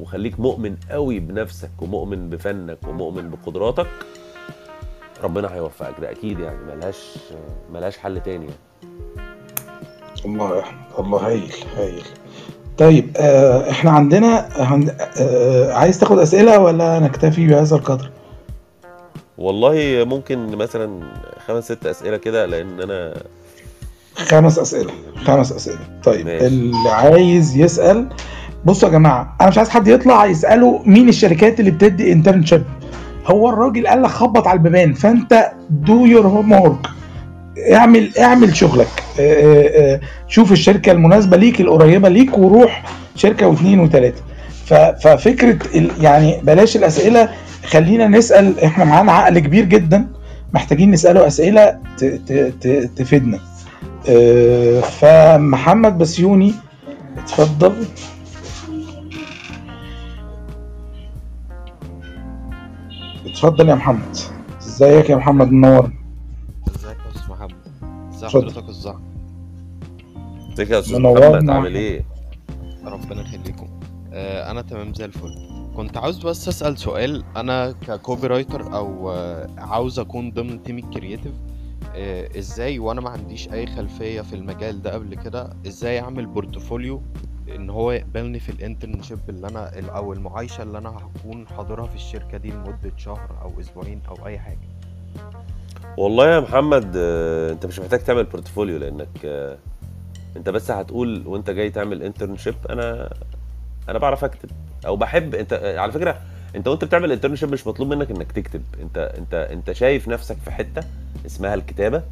وخليك مؤمن قوي بنفسك ومؤمن بفنك ومؤمن بقدراتك. ربنا هيوفقك. ده أكيد يعني ملهاش ملهاش حل تاني يعني. الله يا احمد الله هايل هايل. طيب آه إحنا عندنا هن... آه عايز تاخد أسئلة ولا نكتفي بهذا القدر؟ والله ممكن مثلا خمس ست أسئلة كده لأن أنا خمس أسئلة خمس أسئلة. طيب ماشي. اللي عايز يسأل بصوا يا جماعة أنا مش عايز حد يطلع يسأله مين الشركات اللي بتدي internship هو الراجل قال لك خبط على البيبان فانت do your homework اعمل اعمل شغلك. آه، آه، آه، شوف الشركة المناسبة ليك القريبة ليك وروح شركة واثنين وثلاثة. ففكرة يعني بلاش الأسئلة. خلينا نسأل إحنا معانا عقل كبير جدا محتاجين نسأله أسئلة تفيدنا. فمحمد بسيوني اتفضل. اتفضل يا محمد. ازيك يا محمد منور؟ ازيك يا أستاذ محمد؟ ازي. حضرتك الزهر ازيك يا أستاذ منورنا. محمد عامل إيه؟ ربنا يخليكم. آه أنا تمام زي الفل. كنت عاوز بس أسأل سؤال. أنا ك copywriter أو آه عاوز أكون ضمن team ال creative آه إزاي وأنا ما عنديش أي خلفية في المجال ده قبل كده إزاي أعمل portfolio إن هو يقبلني في ال internship اللي أنا أو المعايشة اللي أنا هكون حاضرها في الشركة دي لمدة شهر أو أسبوعين أو أي حاجة. والله يا محمد آه، أنت مش محتاج تعمل بورتفوليو لأنك آه، أنت بس هتقول وأنت جاي تعمل internship أنا أنا بعرف أكتب أو بحب أنت على فكرة أنت وأنت بتعمل internship مش مطلوب منك إنك تكتب أنت أنت أنت شايف نفسك في حتة اسمها الكتابة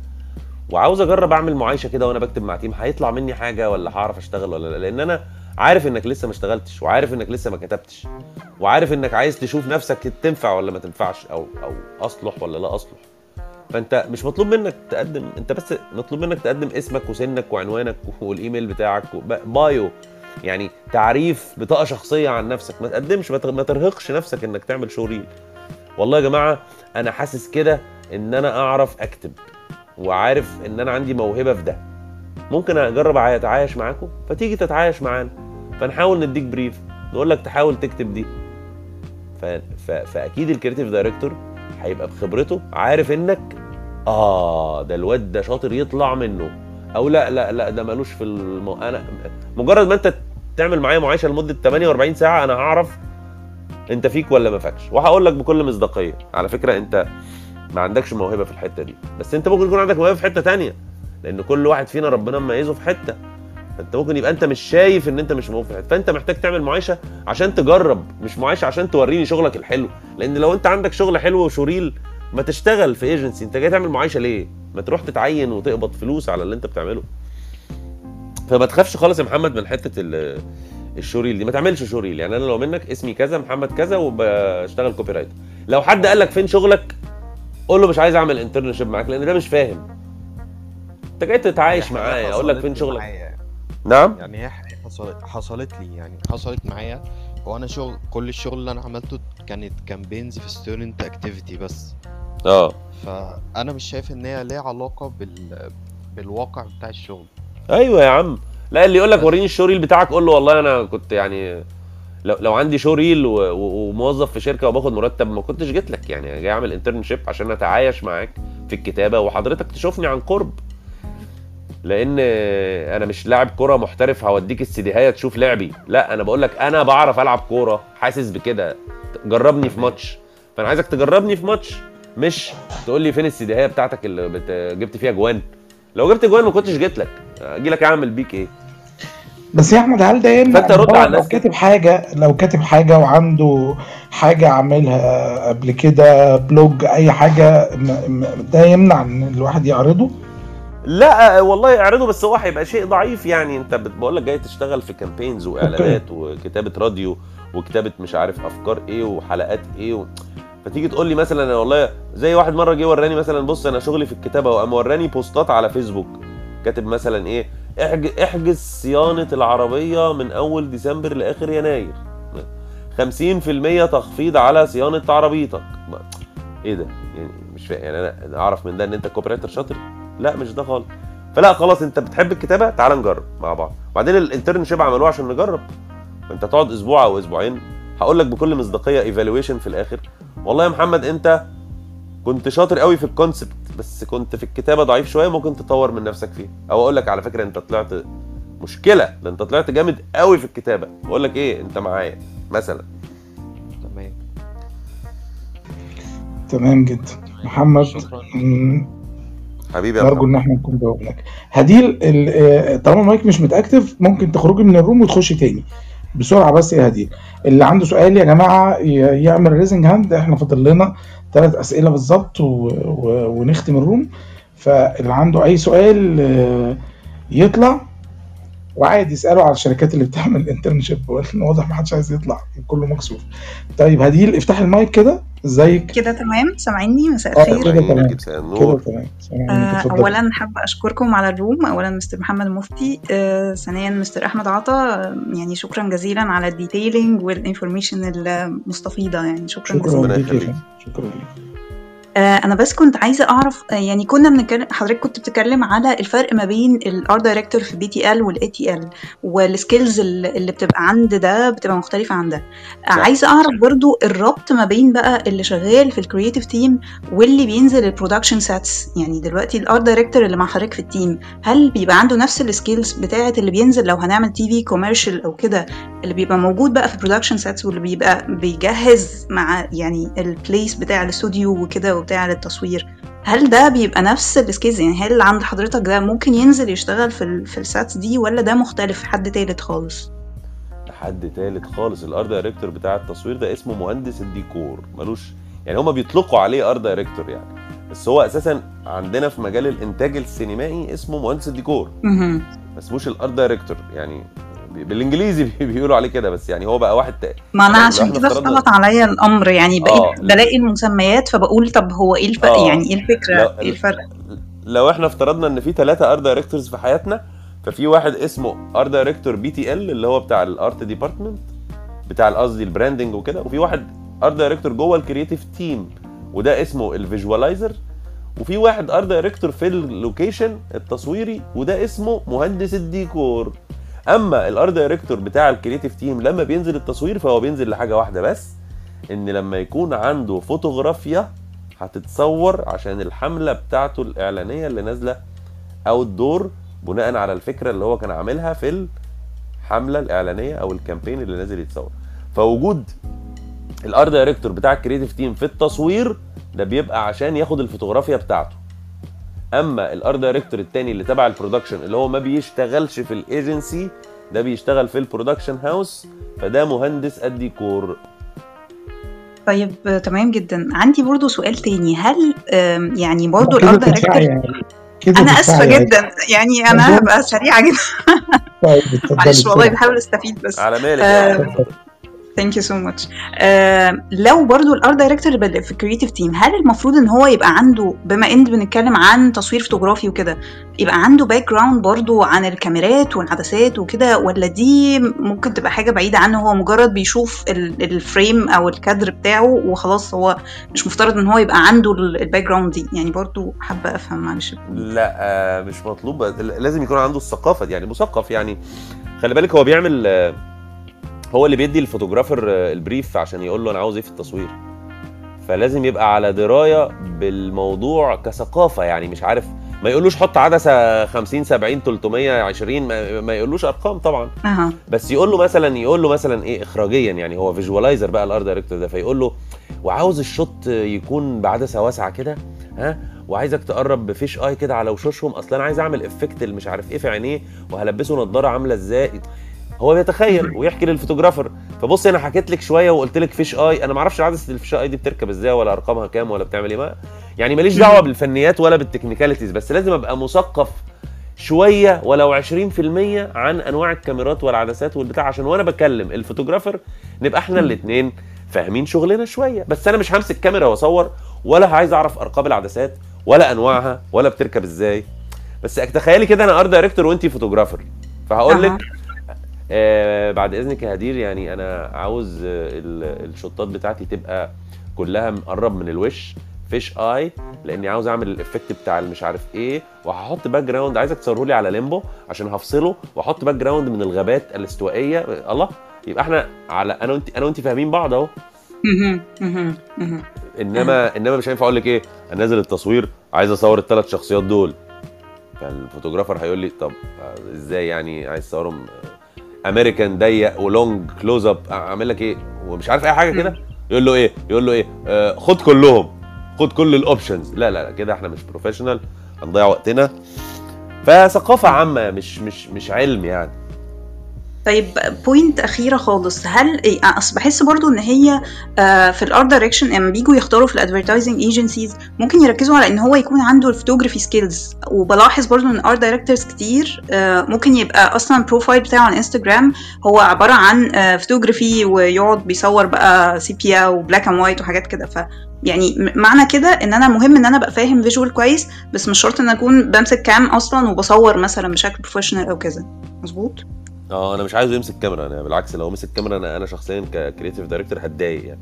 وعاوز اجرب اعمل معايشة كده وأنا بكتب مع team هيطلع مني حاجة ولا هعرف اشتغل ولا لا؟ لأن أنا عارف انك لسه ما اشتغلتش وعارف انك لسه ما كتبتش وعارف انك عايز تشوف نفسك تنفع ولا ما تنفعش أو أو اصلح ولا لا اصلح. فانت مش مطلوب منك تقدم انت بس مطلوب منك تقدم اسمك وسنك وعنوانك <laughs> والإيميل بتاعك بايو يعني تعريف بطاقة شخصية عن نفسك. ما تقدمش ما تر- ما ترهقش نفسك انك تعمل شو والله يا جماعة أنا حاسس كده إن أنا أعرف أكتب. وعارف إن أنا عندي موهبة في ده. ممكن أجرب أتعايش معاكم؟ فتيجي تتعايش معانا. فنحاول نديك بريف نقول لك تحاول تكتب دي. ف... ف... فأكيد ال creative director هيبقى بخبرته عارف إنك آه ده الواد ده شاطر يطلع منه. أو لأ لأ لأ ده ملوش في الم... أنا مجرد ما أنت تعمل معايا معايشه لمدة 48 ساعة أنا هعرف أنت فيك ولا ما فاكش وهقول لك بكل مصداقية. على فكرة أنت ما عندكش موهبة في الحتة دي. بس انت ممكن يكون عندك موهبة في حتة تانية لأن كل واحد فينا ربنا مميزه في حتة. فأنت ممكن يبقى أنت مش شايف إن أنت مش موهوب في حتة. فأنت محتاج تعمل معايشه عشان تجرب مش معايشه عشان توريني شغلك الحلو. لأن لو أنت عندك شغل حلو و showreel ما تشتغل في ايجنسي أنت جاي تعمل معايشه ليه؟ ما تروح تتعين وتقبض فلوس على اللي أنت بتعمله. فما تخافش خالص يا محمد من حتة ال- ال showreel دي. ما تعملش showreel يعني أنا لو منك اسمي كذا محمد كذا وبشتغل copywriter لو حد قال لك فين شغلك قول له مش عايز اعمل internship معاك لأن ده مش فاهم. أنت جاي تتعايش معايا أقول لك فين شغلك. معايا. نعم؟ يعني هي حصلت حصلت لي يعني حصلت معايا. هو أنا شغل كل الشغل اللي أنا عملته كانت campaigns في student activity بس. آه. فأنا مش شايف إن هي ليها علاقة بال بالواقع بتاع الشغل. أيوه يا عم. لا اللي يقول لك وريني ال showreel بتاعك قول له والله أنا كنت يعني لو لو عندي showreel وموظف في شركة وباخد مرتب ما كنتش جيت لك يعني أنا جاي أعمل internship عشان أتعايش معاك في الكتابة وحضرتك تشوفني عن قرب. لأن أنا مش لاعب كورة محترف هوديك السيديهايه تشوف لعبي. لا أنا بقول لك أنا بعرف ألعب كورة حاسس بكده. جربني في ماتش. فأنا عايزك تجربني في ماتش مش تقول لي فين السيديهايه بتاعتك اللي بت... جبت فيها جوان. لو جبت جوان ما كنتش جيت لك. أجي لك أعمل بيك إيه؟ بس يا أحمد هل ده إن رد على لو. كاتب حاجة لو كاتب حاجة وعنده حاجة عاملها قبل كده بلوج أي حاجة ده يمنع إن الواحد يعرضه؟ لا والله اعرضه بس هو هيبقى شيء ضعيف. يعني أنت بقول لك جاي تشتغل في campaigns وإعلانات وكتابة راديو وكتابة مش عارف أفكار إيه وحلقات إيه و... فتيجي تقول لي مثلا والله زي واحد مرة جه وراني مثلا بص أنا شغلي في الكتابة وقام وراني posts ات على فيسبوك كاتب مثلا إيه احج- احجز صيانة العربية من أول ديسمبر لآخر يناير. 50% تخفيض على صيانة عربيتك. إيه ده؟ يعني مش فاهم. يعني أنا أعرف من ده إن أنت copywriter شاطر؟ لا مش ده خالص. فلا خلاص أنت بتحب الكتابة؟ تعال نجرب مع بعض. وبعدين ال internship عملوه عشان نجرب. أنت تقعد أسبوع أو أسبوعين. هقول لك بكل مصداقية evaluation في الآخر. والله يا محمد أنت كنت شاطر قوي في ال concept بس كنت في الكتابة ضعيف شوية ممكن تطور من نفسك فيه. أو أقول لك على فكرة أنت طلعت مشكلة ده أنت طلعت جامد قوي في الكتابة. بقول لك إيه أنت معايا مثلا. تمام. تمام جدا. محمد شكرا. حبيبي يا نرجو إن إحنا نكون جاوبناك هديل آه، طالما المايك مش متأكتف ممكن تخرجي من ال room وتخشي تاني. بسرعة بس يا هديل. اللي عنده سؤال يا جماعة ي- يعمل raising hand إحنا فاضل لنا ثلاث أسئلة بالظبط و... و... ونختم ال room. فاللي عنده أي سؤال آه، يطلع. وعادي يسالوا على الشركات اللي بتعمل internship واضح ما حدش عايز يطلع كله مكسوف. طيب هديل افتح المايك كده؟ ازيك؟ كده تمام. سامعيني؟ مساء آه الخير. كده تمام. كده تمام. آه، اولا حابة أشكركم على ال room. اولا مستر محمد مفتي. آه، ثانيا مستر أحمد عطا. آه، يعني شكرا جزيلا على ال detailing وال information المستفيضة يعني شكرا جزيلا. شكرا ربنا يخليك. فندم. شكرا آه، أنا بس كنت عايزة أعرف آه، يعني كنا بنتكلم حضرتك كنت بتتكلم على الفرق ما بين ال art director في BTL وال ATL وال skills اللي بتبقى عند ده بتبقى مختلفة عن ده آه،. عايزة أعرف برضو الربط ما بين بقى اللي شغال في ال creative team واللي بينزل ال production sets يعني دلوقتي ال art director اللي مع حضرتك في ال team هل بيبقى عنده نفس ال skills بتاعة اللي بينزل لو هنعمل TV commercial أو كده اللي بيبقى موجود بقى في production sets واللي بيبقى بيجهز مع يعني ال place بتاع الاستوديو وكده وبتاع للتصوير. هل ده بيبقى نفس ال skills يعني هل اللي عند حضرتك ده ممكن ينزل يشتغل في ال في ال sets دي ولا ده مختلف حد تالت خالص؟ حد تالت خالص. ال art director بتاع التصوير ده اسمه مهندس الديكور. ملوش يعني هما بيطلقوا عليه art director يعني. بس هو أساسا عندنا في مجال الإنتاج السينمائي اسمه مهندس الديكور. ما اسموش ال art director يعني بالإنجليزي <laughs> بي- بيقولوا عليه كده بس يعني هو بقى واحد تا- ما أنا عشان كده اختلط عليا الأمر يعني بقيت آه. بلاقي المسميات فبقول طب هو إيه الفرق آه. يعني إيه الفكرة لو- إيه الفرق لو إحنا افترضنا إن في ثلاثة art directors في حياتنا ففي واحد اسمه art director BTL اللي هو بتاع ال art department بتاع قصدي ال branding وكده وفي واحد art director جوه ال creative team وده اسمه ال visualizer وفي واحد art director في ال location التصويري وده اسمه مهندس الديكور أما ال art director بتاع ال creative team لما بينزل التصوير فهو بينزل لحاجة واحدة بس إن لما يكون عنده فوتوغرافيا هتتصور عشان الحملة بتاعته الإعلانية اللي نازلة outdoor بناء على الفكرة اللي هو كان عاملها في الحملة الإعلانية أو ال campaign اللي نازل يتصور. فوجود ال art director بتاع ال creative team في التصوير ده بيبقى عشان ياخد الفوتوغرافيا بتاعته. أما ال art director التاني اللي تبع ال production اللي هو ما بيشتغلش في الايجنسي ده بيشتغل في ال production house فده مهندس الديكور. طيب تمام جدا. عندي برضو سؤال تاني. هل يعني برضو تدفعي director يعني. أنا آسفة يعني. جدا. يعني أنا موضوع- هبقى سريعة جدا. طيب معلش والله. بحاول أستفيد بس. على مالك آه،. thank you so much لو برضو ال art director اللي في ال creative team هل المفروض إن هو يبقى عنده بما إن بنتكلم عن تصوير فوتوغرافي وكده يبقى عنده background برضو عن الكاميرات والعدسات وكده ولا دي ممكن تبقى حاجة بعيدة عنه؟ هو مجرد بيشوف ال- ال frame أو الكادر بتاعه وخلاص هو مش مفترض إن هو يبقى عنده ال- ال background دي. يعني برضو حابة أفهم معلش. لا آه، مش مطلوب. لازم يكون عنده الثقافة دي يعني مثقف يعني. خلي بالك هو بيعمل آه، هو اللي بيدي ال photographer ال brief عشان يقول له أنا عاوز إيه في التصوير. فلازم يبقى على دراية بالموضوع كثقافة يعني مش عارف ما يقولوش حط عدسة 50 70 320 ما, ما يقولوش أرقام طبعا. أها. بس يقول له مثلا يقول له مثلا إيه اخراجيا يعني هو visualizer بقى ال art director ده فيقول له وعاوز ال shot يكون بعدسة واسعة كده ها وعايزك تقرب ب fish eye كده على وشوشهم أصلا أنا عايز أعمل effect اللي مش عارف إيه في عينيه وهلبسه نضارة عاملة إزاي. هو بيتخيل ويحكي لل photographer. فبص أنا حكيت لك شوية وقلت لك fish eye. أنا ما أعرفش عدسه ال fish eye دي بتركب إزاي ولا أرقامها كام ولا بتعمل إيه. ما يعني ماليش دعوة بالفنيات ولا بال technicalities بس لازم أبقى مثقف شوية ولو 20% عن أنواع الكاميرات والعدسات والبتاع عشان وأنا بكلم ال photographer نبقى إحنا الاثنين فاهمين شغلنا شوية. بس أنا مش همسك كاميرا وأصور ولا عايز أعرف أرقام العدسات ولا أنواعها ولا بتركب إزاي. بس تخيلي كده أنا art director وأنتي photographer. فهقول لك. آه بعد إذنك يا هدير يعني أنا عاوز آه ال- الشوتات بتاعتي تبقى كلها مقرب من الوش fish eye لأني عاوز أعمل ال effect بتاع المش عارف إيه وهحط background عايزك تصوره لي على ليمبو عشان هفصله وأحط background من الغابات الاستوائية. الله يبقى إحنا على أنا وأنت أنا وأنت فاهمين بعض أهو. إنما إنما مش هينفع أقول لك إيه أنا نازل التصوير عايز أصور الثلاث شخصيات دول. فال photographer هيقول لي طب آه، إزاي يعني عايز تصورهم؟ امريكان ضيق و long close up أعمل لك إيه؟ ومش عارف أي حاجة كده؟ يقول له إيه؟ يقول له إيه؟ آه خد كلهم. خد كل ال options لا لا لا كده إحنا مش professional هنضيع وقتنا. فثقافة عامة مش مش مش علم يعني. طيب point أخيرة خالص. هل إيه، اصل بحس برضو إن هي آه، في ال art direction لما بيجوا يختاروا في ال advertising agencies ممكن يركزوا على إن هو يكون عنده ال photography skills وبلاحظ برضو إن art directors كتير آه، ممكن يبقى أصلا ال profile بتاعه على انستجرام هو عبارة عن فوتوغرافي ويقعد بيصور بقى sepia و black and white وحاجات كده. ف يعني معنى كده إن أنا مهم إن أنا أبقى فاهم visual كويس بس مش شرط إن أكون بمسك كام أصلا وبصور مثلا بشكل professional أو كذا. مظبوط؟ آه أنا مش عايزه يمسك كاميرا أنا بالعكس لو مسك كاميرا أنا أنا شخصيا ك creative director هتضايق يعني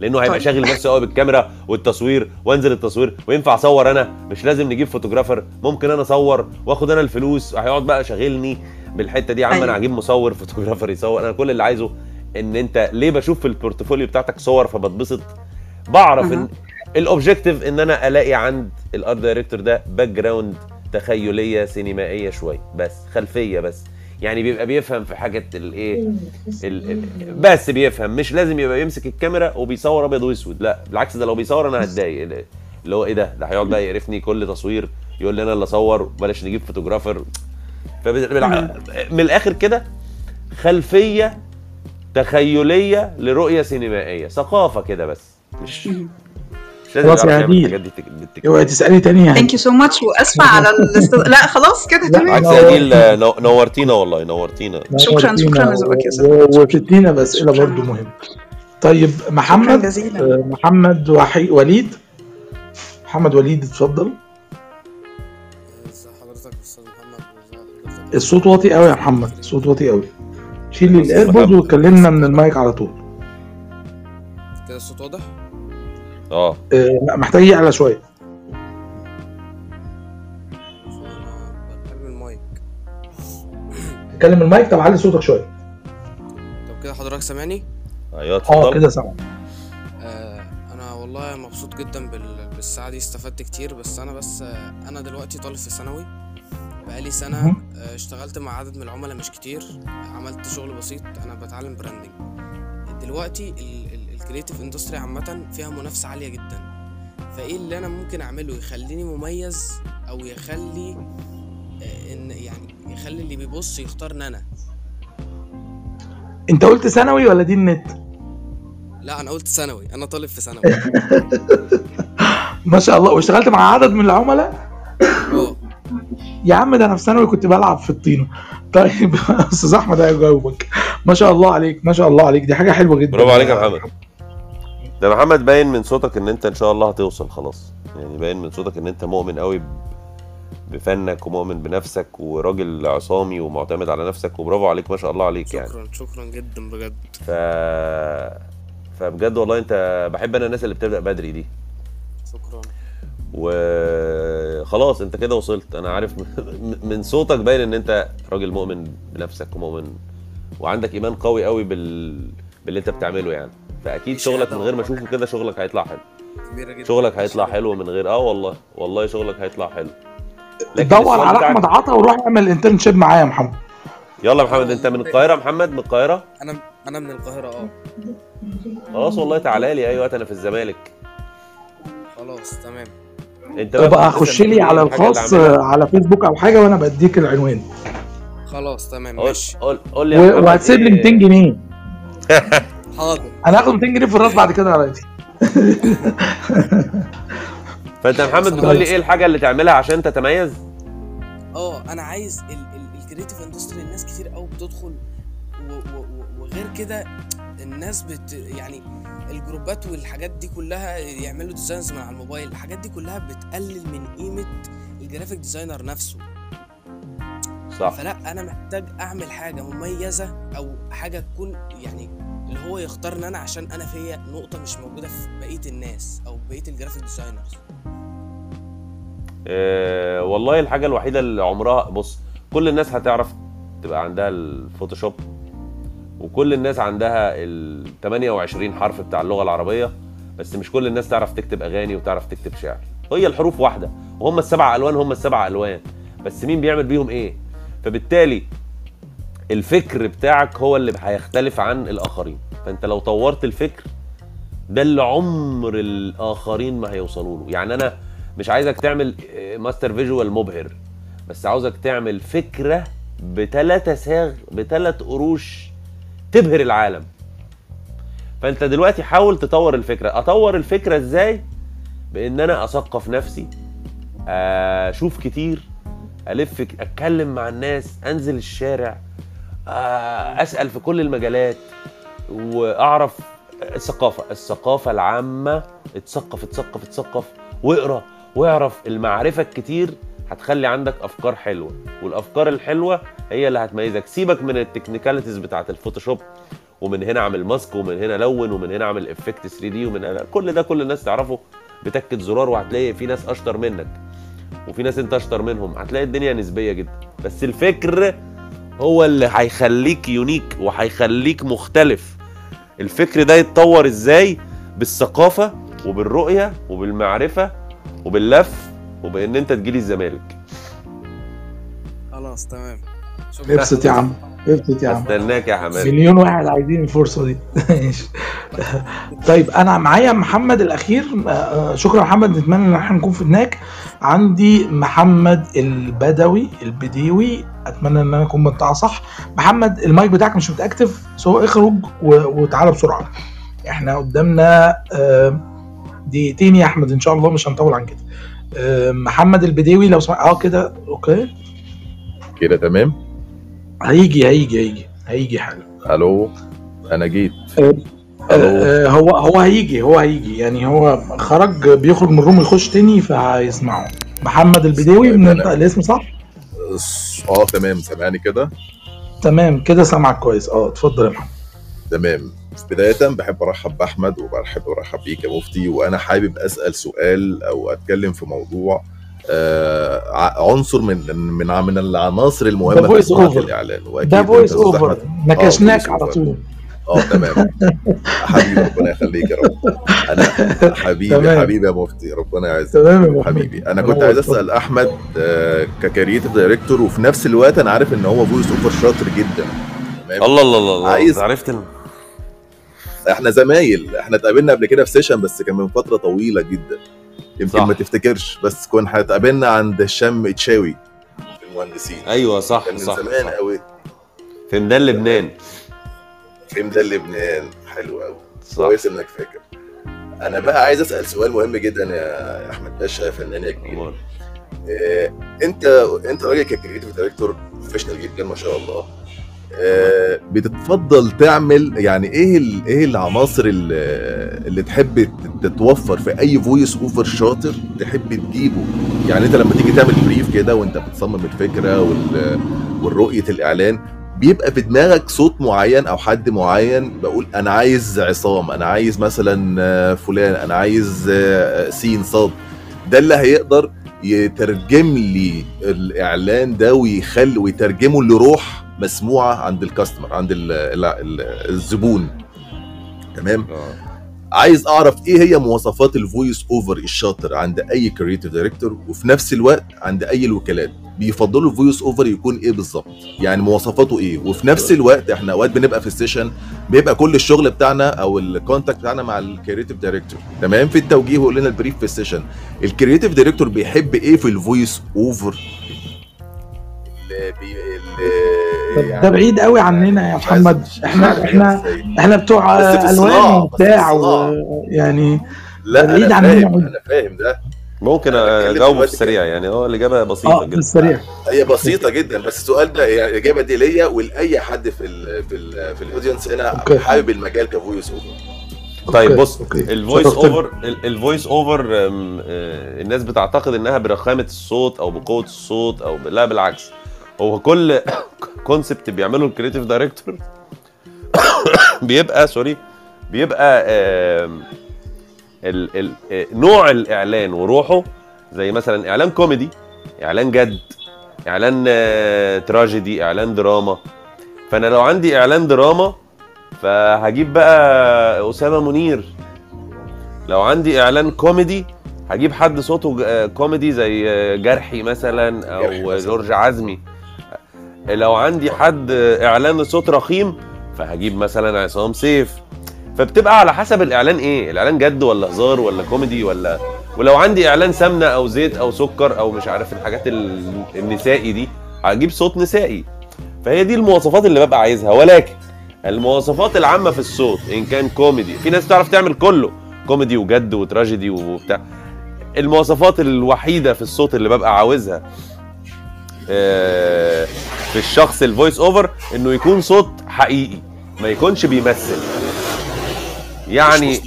لأنه هيبقى طيب. شاغل نفسه قوي بالكاميرا والتصوير وأنزل التصوير وينفع أصور أنا مش لازم نجيب photographer ممكن أنا أصور وآخد أنا الفلوس هيقعد بقى شاغلني بالحتة دي يا عم. أنا هجيب مصور photographer يصور أنا كل اللي عايزه إن أنت ليه بشوف في ال portfolio بتاعتك صور فبتبسط بعرف إن. ال objective إن أنا ألاقي عند ال art director ده background تخيلية سينمائية شوية بس خلفية بس يعني بيبقى بيفهم في حاجة الايه ال- ال- بس بيفهم. مش لازم يبقى يمسك الكاميرا وبيصور أبيض وأسود لا بالعكس ده لو بيصور أنا هتضايق. ال- اللي هو إيه ده؟ ده هيقعد بقى يقرفني كل تصوير يقول لي أنا اللي أصور بلاش نجيب photographer فبالع... من الآخر كده خلفية تخيلية لرؤية سينمائية ثقافة كده بس. مش لازم خلاص يا عديل. اوعي تسالي تاني يعني ثانك يو سو ماتش وأسفة على <laughs> الاست... لا خلاص كده تمام بالعكس يا جيل آه، نو- نورتينا والله نورتينا شكراً، شكراً لذوقك يا سيدي. وتدينا باسئله شكراً. برضو مهم طيب محمد جزيلاً. آه، محمد وحي وليد محمد وليد اتفضل الصوت واطي قوي يا محمد الصوت واطي قوي شيل ال AirPod محمد. واتكلمنا من المايك على طول كده الصوت واضح آه. آه، لا، محتاج يعلى شوية. فانا بتكلم المايك. اتكلم المايك؟ طب علي صوتك شوية. طب كده حضرتك سامعني؟ أيوه آه اتفضل. كده سامع. آه أنا والله مبسوط جدا بال- بالساعة دي استفدت كتير. بس أنا بس آه أنا دلوقتي طالب في ثانوي. بقالي سنة. آه اشتغلت مع عدد من العملاء مش كتير. عملت شغل بسيط. أنا بتعلم branding دلوقتي ال creative industry عامة فيها منافسة عالية جدا. فإيه اللي أنا ممكن أعمله يخليني مميز أو يخلي آه، إن يعني يخلي اللي بيبص يختارني أنا؟ أنت قلت ثانوي ولا دي النت؟ لا أنا قلت ثانوي. أنا طالب في ثانوي. <laughs> ما شاء الله. واشتغلت مع عدد من العملاء؟ آه <laughs> يا عم ده أنا في ثانوي كنت بلعب في الطينة. طيب <laughs> أستاذ أحمد هيجاوبك. ما شاء الله عليك ما شاء الله عليك. دي حاجة حلوة جدا. برافو عليك يا محمد. ده محمد باين من صوتك ان انت ان شاء الله هتوصل خلاص. يعني باين من صوتك ان انت مؤمن قوي بفنك ومؤمن بنفسك وراجل عصامي ومعتمد على نفسك وبرافو عليك ما شاء الله عليك يعني. شكرا شكرا جدا بجد. ف فبجد والله انت بحب أنا الناس اللي بتبدأ بدري دي. شكرا. وخلاص انت كده وصلت. أنا عارف من- <laughs> من صوتك باين ان انت راجل مؤمن بنفسك ومؤمن وعندك إيمان قوي قوي بال باللي انت بتعمله يعني. فأكيد شغلك من غير ما. أشوفه كده شغلك هيطلع حلو. كبيرة جدا. شغلك هيطلع حلو من غير آه والله والله شغلك هيطلع حلو. دور على احمد عطا وروح اعمل انترنشيب معايا يا محمد. يلا يا محمد انت من القاهرة يا محمد؟ من القاهرة؟ أنا أنا من القاهرة آه. خلاص والله تعالى لي أي وقت أنا في الزمالك. خلاص تمام. انت طب بقى أخش لي على الخاص على فيسبوك أو حاجة وأنا بديك العنوان. خلاص تمام ماشي. قول قول لي يا و- محمد وهتسيب لي ايه- 200 جنيه. <laughs> حاضر. أنا هاخد 200 جنيه في الراس بعد كده يا ريس. <laughs> فأنت يا محمد بتقول لي إيه الحاجة اللي تعملها عشان تتميز؟ آه أنا عايز ال creative industry الناس كتير قوي بتدخل وغير كده الناس بت يعني الجروبات والحاجات دي كلها يعملوا designs من على الموبايل الحاجات دي كلها بتقلل من قيمة ال graphic designer نفسه. صح. فلا أنا محتاج أعمل حاجة مميزة أو حاجة تكون يعني اللي هو يختارني أنا عشان أنا فيا نقطة مش موجودة في بقية الناس أو بقية ال graphic designers آه والله الحاجة الوحيدة اللي عمرها بص كل الناس هتعرف تبقى عندها الفوتوشوب وكل الناس عندها ال 28 حرف بتاع اللغة العربية بس مش كل الناس تعرف تكتب أغاني وتعرف تكتب شعر. هي الحروف واحدة وهم السبع ألوان هم السبع ألوان بس مين بيعمل بيهم إيه؟ فبالتالي الفكر بتاعك هو اللي هيختلف عن الآخرين. فأنت لو طورت الفكر ده اللي عمر الآخرين ما هيوصلوا له. يعني أنا مش عايزك تعمل آه، ماستر فيجوال مبهر بس عاوزك تعمل فكرة بثلاثة ساغ بثلاث قروش تبهر العالم. فأنت دلوقتي حاول تطور الفكرة. أطور الفكرة إزاي؟ بإن أنا أثقف نفسي أشوف كتير ألف أتكلم مع الناس أنزل الشارع آه، أسأل في كل المجالات وأعرف الثقافة. الثقافة العامة اتثقف اتثقف اتثقف واقرأ واعرف المعرفة الكتير هتخلي عندك أفكار حلوة والأفكار الحلوة هي اللي هتميزك. سيبك من ال technicalities بتاعت ال Photoshop ومن هنا أعمل mask ومن هنا لون ومن هنا أعمل effect 3D ومن هنا كل ده كل الناس تعرفه. بتكة زرار وهتلاقي في ناس أشطر منك وفي ناس أنت أشطر منهم. هتلاقي الدنيا نسبية جدا. بس الفكر هو اللي هيخليك يونيك وهيخليك مختلف. الفكر ده يتطور إزاي؟ بالثقافة وبالرؤية وبالمعرفة وباللف وبإن أنت تجيلي الزمالك. خلاص تمام. شكرا. ابسط يا عم. ابسط يا عم. أستناك يا حماد. مليون واحد عايزين الفرصة دي. <laughs> طيب أنا معايا محمد الأخير. آه، شكرا يا محمد. نتمنى إن إحنا نكون فدناك عندي محمد البدوي البديوي. أتمنى إن أنا أكون بنطقها صح. محمد المايك بتاعك مش متأكتف so اخرج وتعالى بسرعة. إحنا قدامنا آه، دقيقتين يا أحمد إن شاء الله مش هنطول عن كده. آه، محمد البديوي لو سمحت آه كده okay. كده تمام؟ هيجي هيجي هيجي هيجي حالا. ألو أنا جيت. آه، آه، هو هو هيجي هو هيجي. يعني هو خرج بيخرج من ال room يخش تاني فهيسمعه. محمد البديوي من أنا- الاسم صح؟ آه تمام. سامعني كده؟ تمام. كده سامعك كويس. آه اتفضل يا محمد. تمام. بداية بحب أرحب بأحمد وبحب ارحب بيك يا مفتي. وأنا حابب أسأل سؤال أو أتكلم في موضوع آه عنصر من من من العناصر المهمة في صناعه. الإعلان. ده voice over. نكشناك على. طول. آه تمام. حبيبي ربنا يخليك يا رب. أنا حبيبي تمام. حبيبي يا مفتي ربنا يعزك. تمام حبيبي أنا كنت عايز. أسأل أحمد آه، ك creative director وفي نفس الوقت أنا عارف إن هو voice over شاطر جدا. تمام؟ الله الله الله الله. عايز- عرفت ال- إحنا زمايل إحنا اتقابلنا قبل كده في session بس كان من فترة طويلة جدا. يمكن صح. ما تفتكرش بس كنا اتقابلنا عند هشام تشاوي في المهندسين. أيوه صح كان من صح, زمان. قوي. في ميدان لبنان. في ميدان لبنان حلو قوي صح. كويس إنك فاكر. أنا بقى عايز أسأل سؤال مهم جدا يا أحمد. باشا يا فنان يا كبير. آه، أنت أنت راجل ك creative director professional جدا ما شاء الله. آه، بتتفضل تعمل يعني إيه إيه العناصر اللي, اللي تحب تت- تتوفر في أي voice over شاطر تحب تجيبه؟ يعني أنت لما تيجي تعمل brief كده وأنت بتصمم الفكرة وال- والرؤية الإعلان بيبقى في دماغك صوت معين أو حد معين بقول أنا عايز عصام أنا عايز مثلا آه، فلان أنا عايز آه، سين صاد. ده اللي هيقدر يترجم لي الإعلان ده ويخلي ويترجمه لروح مسموعة عند ال customer عند ال ال ال الزبون. تمام؟ آه. عايز اعرف إيه هي مواصفات ال voice over الشاطر عند اي creative director وفي نفس الوقت عند اي الوكالات؟ بيفضلوا ال voice over يكون إيه بالظبط؟ يعني مواصفاته إيه؟ وفي نفس الوقت إحنا اوقات بنبقى في ال session بيبقى كل الشغل بتاعنا أو ال contact بتاعنا مع ال creative director تمام؟ في التوجيه ويقول لنا ال brief في ال session ال creative director بيحب إيه في ال voice over اللي بي... اللي طب ده بعيد قوي عننا يا محمد إحنا إحنا إزاي. إحنا بتوع ألوان وبتاع يعني لا بعيد انا عننا فاهم. أنا فاهم ده ممكن أجاوبه في السريع يعني هو الإجابة بسيطة آه جدا بالسريع هي بسيطة جدا بس السؤال ده يعني الاجابه دي ليا ولأي حد في ال في ال في ال audience هنا. حابب المجال ك voice over طيب بص. ال voice. over ال- ال voice over آه، الناس بتعتقد إنها برخامة الصوت أو بقوة الصوت أو لا بالعكس هو كل concept بيعمله ال creative director <coughs> بيبقى sorry بيبقى ال ال نوع الإعلان وروحه زي مثلا إعلان كوميدي إعلان جد إعلان آه، تراجيدي إعلان دراما فأنا لو عندي إعلان دراما فهجيب بقى أسامة منير. لو عندي إعلان كوميدي هجيب حد صوته كوميدي زي جرحي مثلا أو. جورج عزمي. لو عندي حد إعلان صوت رخيم فهجيب مثلا عصام سيف. فبتبقى على حسب الإعلان إيه؟ الإعلان جد ولا هزار ولا كوميدي ولا ولو عندي إعلان سمنة أو زيت أو سكر أو مش عارف الحاجات ال- النسائي دي هجيب صوت نسائي. فهي دي المواصفات اللي ببقى عايزها. ولكن المواصفات العامة في الصوت إن كان كوميدي في ناس تعرف تعمل كله كوميدي وجد وتراجيدي وبتاع. المواصفات الوحيدة في الصوت اللي ببقى عاوزها في الشخص ال voice over إنه يكون صوت حقيقي ما يكونش بيمثل. يعني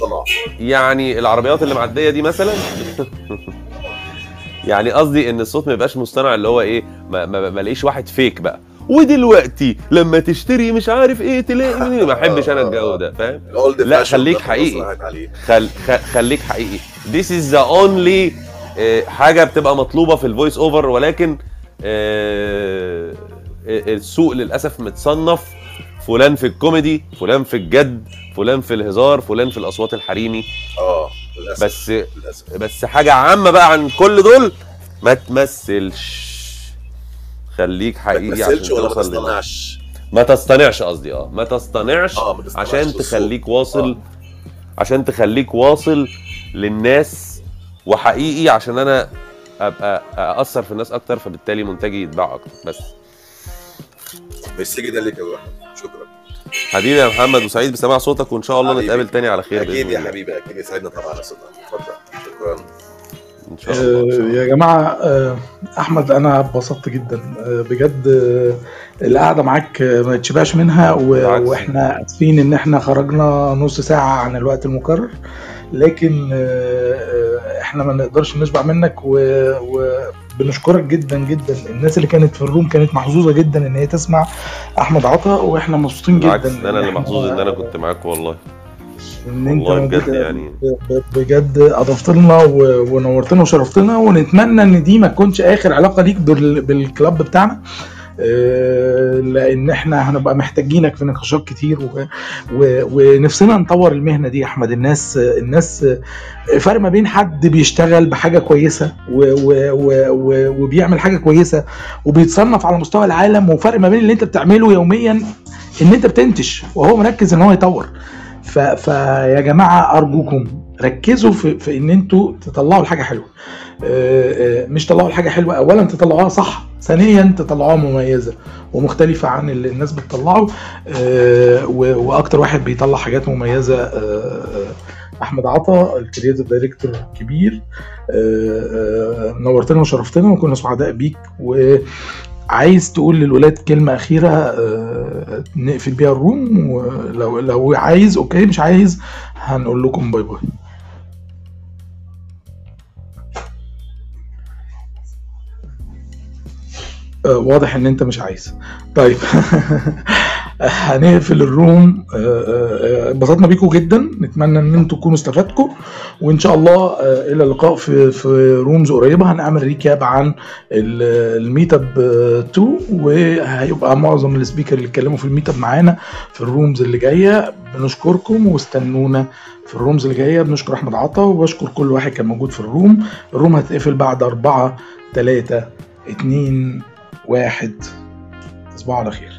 يعني العربيات اللي معدية دي مثلا؟ <laughs> يعني قصدي إن الصوت ما يبقاش مصطنع اللي هو إيه ما, ما, ما الاقيش واحد فيك بقى. ودلوقتي لما تشتري مش عارف إيه تلاقي <laughs> ما أحبش أنا الجو ده فاهم؟ لا، خليك حقيقي. خل... خليك حقيقي. This is the only آه، حاجة بتبقى مطلوبة في ال voice over ولكن آه، السوق للأسف متصنف فلان في الكوميدي فلان في الجد فلان في الهزار فلان في الأصوات الحريمي. آه للأسف. بس للأسف. بس حاجة عامة بقى عن كل دول ما تمثلش. خليك ما حقيقي تمثلش عشان ولا ما تصطنعش ما تصطنعش قصدي آه. ما تصطنعش ما تصطنعش عشان. تخليك واصل آه. عشان تخليك واصل للناس. وحقيقي عشان أنا أبقى اثر في الناس أكتر فبالتالي منتجي يتباع أكتر. بس. ميرسي جدا ليك يا. شكرا. حبيبي يا محمد وسعيد بسماع صوتك وإن شاء الله حبيبي. نتقابل تاني على خير أكيد يا الله. حبيبي أكيد يسعدنا طبعا على صوتك. اتفضل. شكرا. إن شاء الله, إن شاء آه، الله. يا جماعة آه، أحمد أنا اتبسطت جدا. آه، بجد القعدة معاك ما تشبعش منها و- بالعكس. وإحنا آسفين إن إحنا خرجنا نص ساعة عن الوقت المقرر. لكن آه، آه، إحنا ما نقدرش نشبع منك وبنشكرك جدا جدا. الناس اللي كانت في الروم كانت محظوظة جدا إن هي تسمع أحمد عطا وإحنا مبسوطين جدا. بالعكس أنا اللي محظوظ إن أنا كنت معاك والله. إن أنت بجد يعني. بجد اضفت لنا ونورتنا وشرفتنا ونتمنى إن دي ما تكونش آخر علاقة ليك بال- بالكلاب بتاعنا. لأن إحنا هنبقى محتاجينك في نقاشات كتير. ونفسنا نطور المهنة دي يا أحمد الناس الناس فرق ما بين حد بيشتغل بحاجة كويسة. وبيعمل حاجة كويسة وبيتصنف على مستوى العالم وفرق ما بين اللي أنت بتعمله يوميا إن أنت بتنتج وهو مركز إن هو يطور. فيا جماعة أرجوكم ركزوا في, في إن أنتوا تطلعوا الحاجة حلوة آه، آه، مش تطلعوا الحاجة حلوة اولا تطلعوها صح ثانيا تطلعوها مميزة ومختلفة عن اللي الناس بتطلعه آه، و- وأكتر واحد بيطلع حاجات مميزة آه، أحمد عطا ال creative director الكبير آه، نورتنا وشرفتنا وكنا سعداء بيك. وعايز تقول للولاد كلمة أخيرة آه، نقفل بيها ال room ولو لو عايز okay مش عايز هنقول لكم bye bye. واضح إن أنت مش عايز. طيب. <laughs> هنقفل ال room. آه، آه، آه، بيكم جدا. نتمنى إن أنتم تكونوا استفدتوا. وإن شاء الله آه، إلى اللقاء في في rooms قريبة. هنعمل recap عن ال- ال meet up آه، 2 وهيبقى معظم ال speaker اللي اتكلموا في ال meet up معانا في ال rooms اللي جاية. بنشكركم واستنونا في ال rooms اللي جاية. بنشكر أحمد عطا وبشكر كل واحد كان موجود في ال room. الروم هتقفل بعد أربعة تلاتة اتنين واحد. تصبحوا على خير.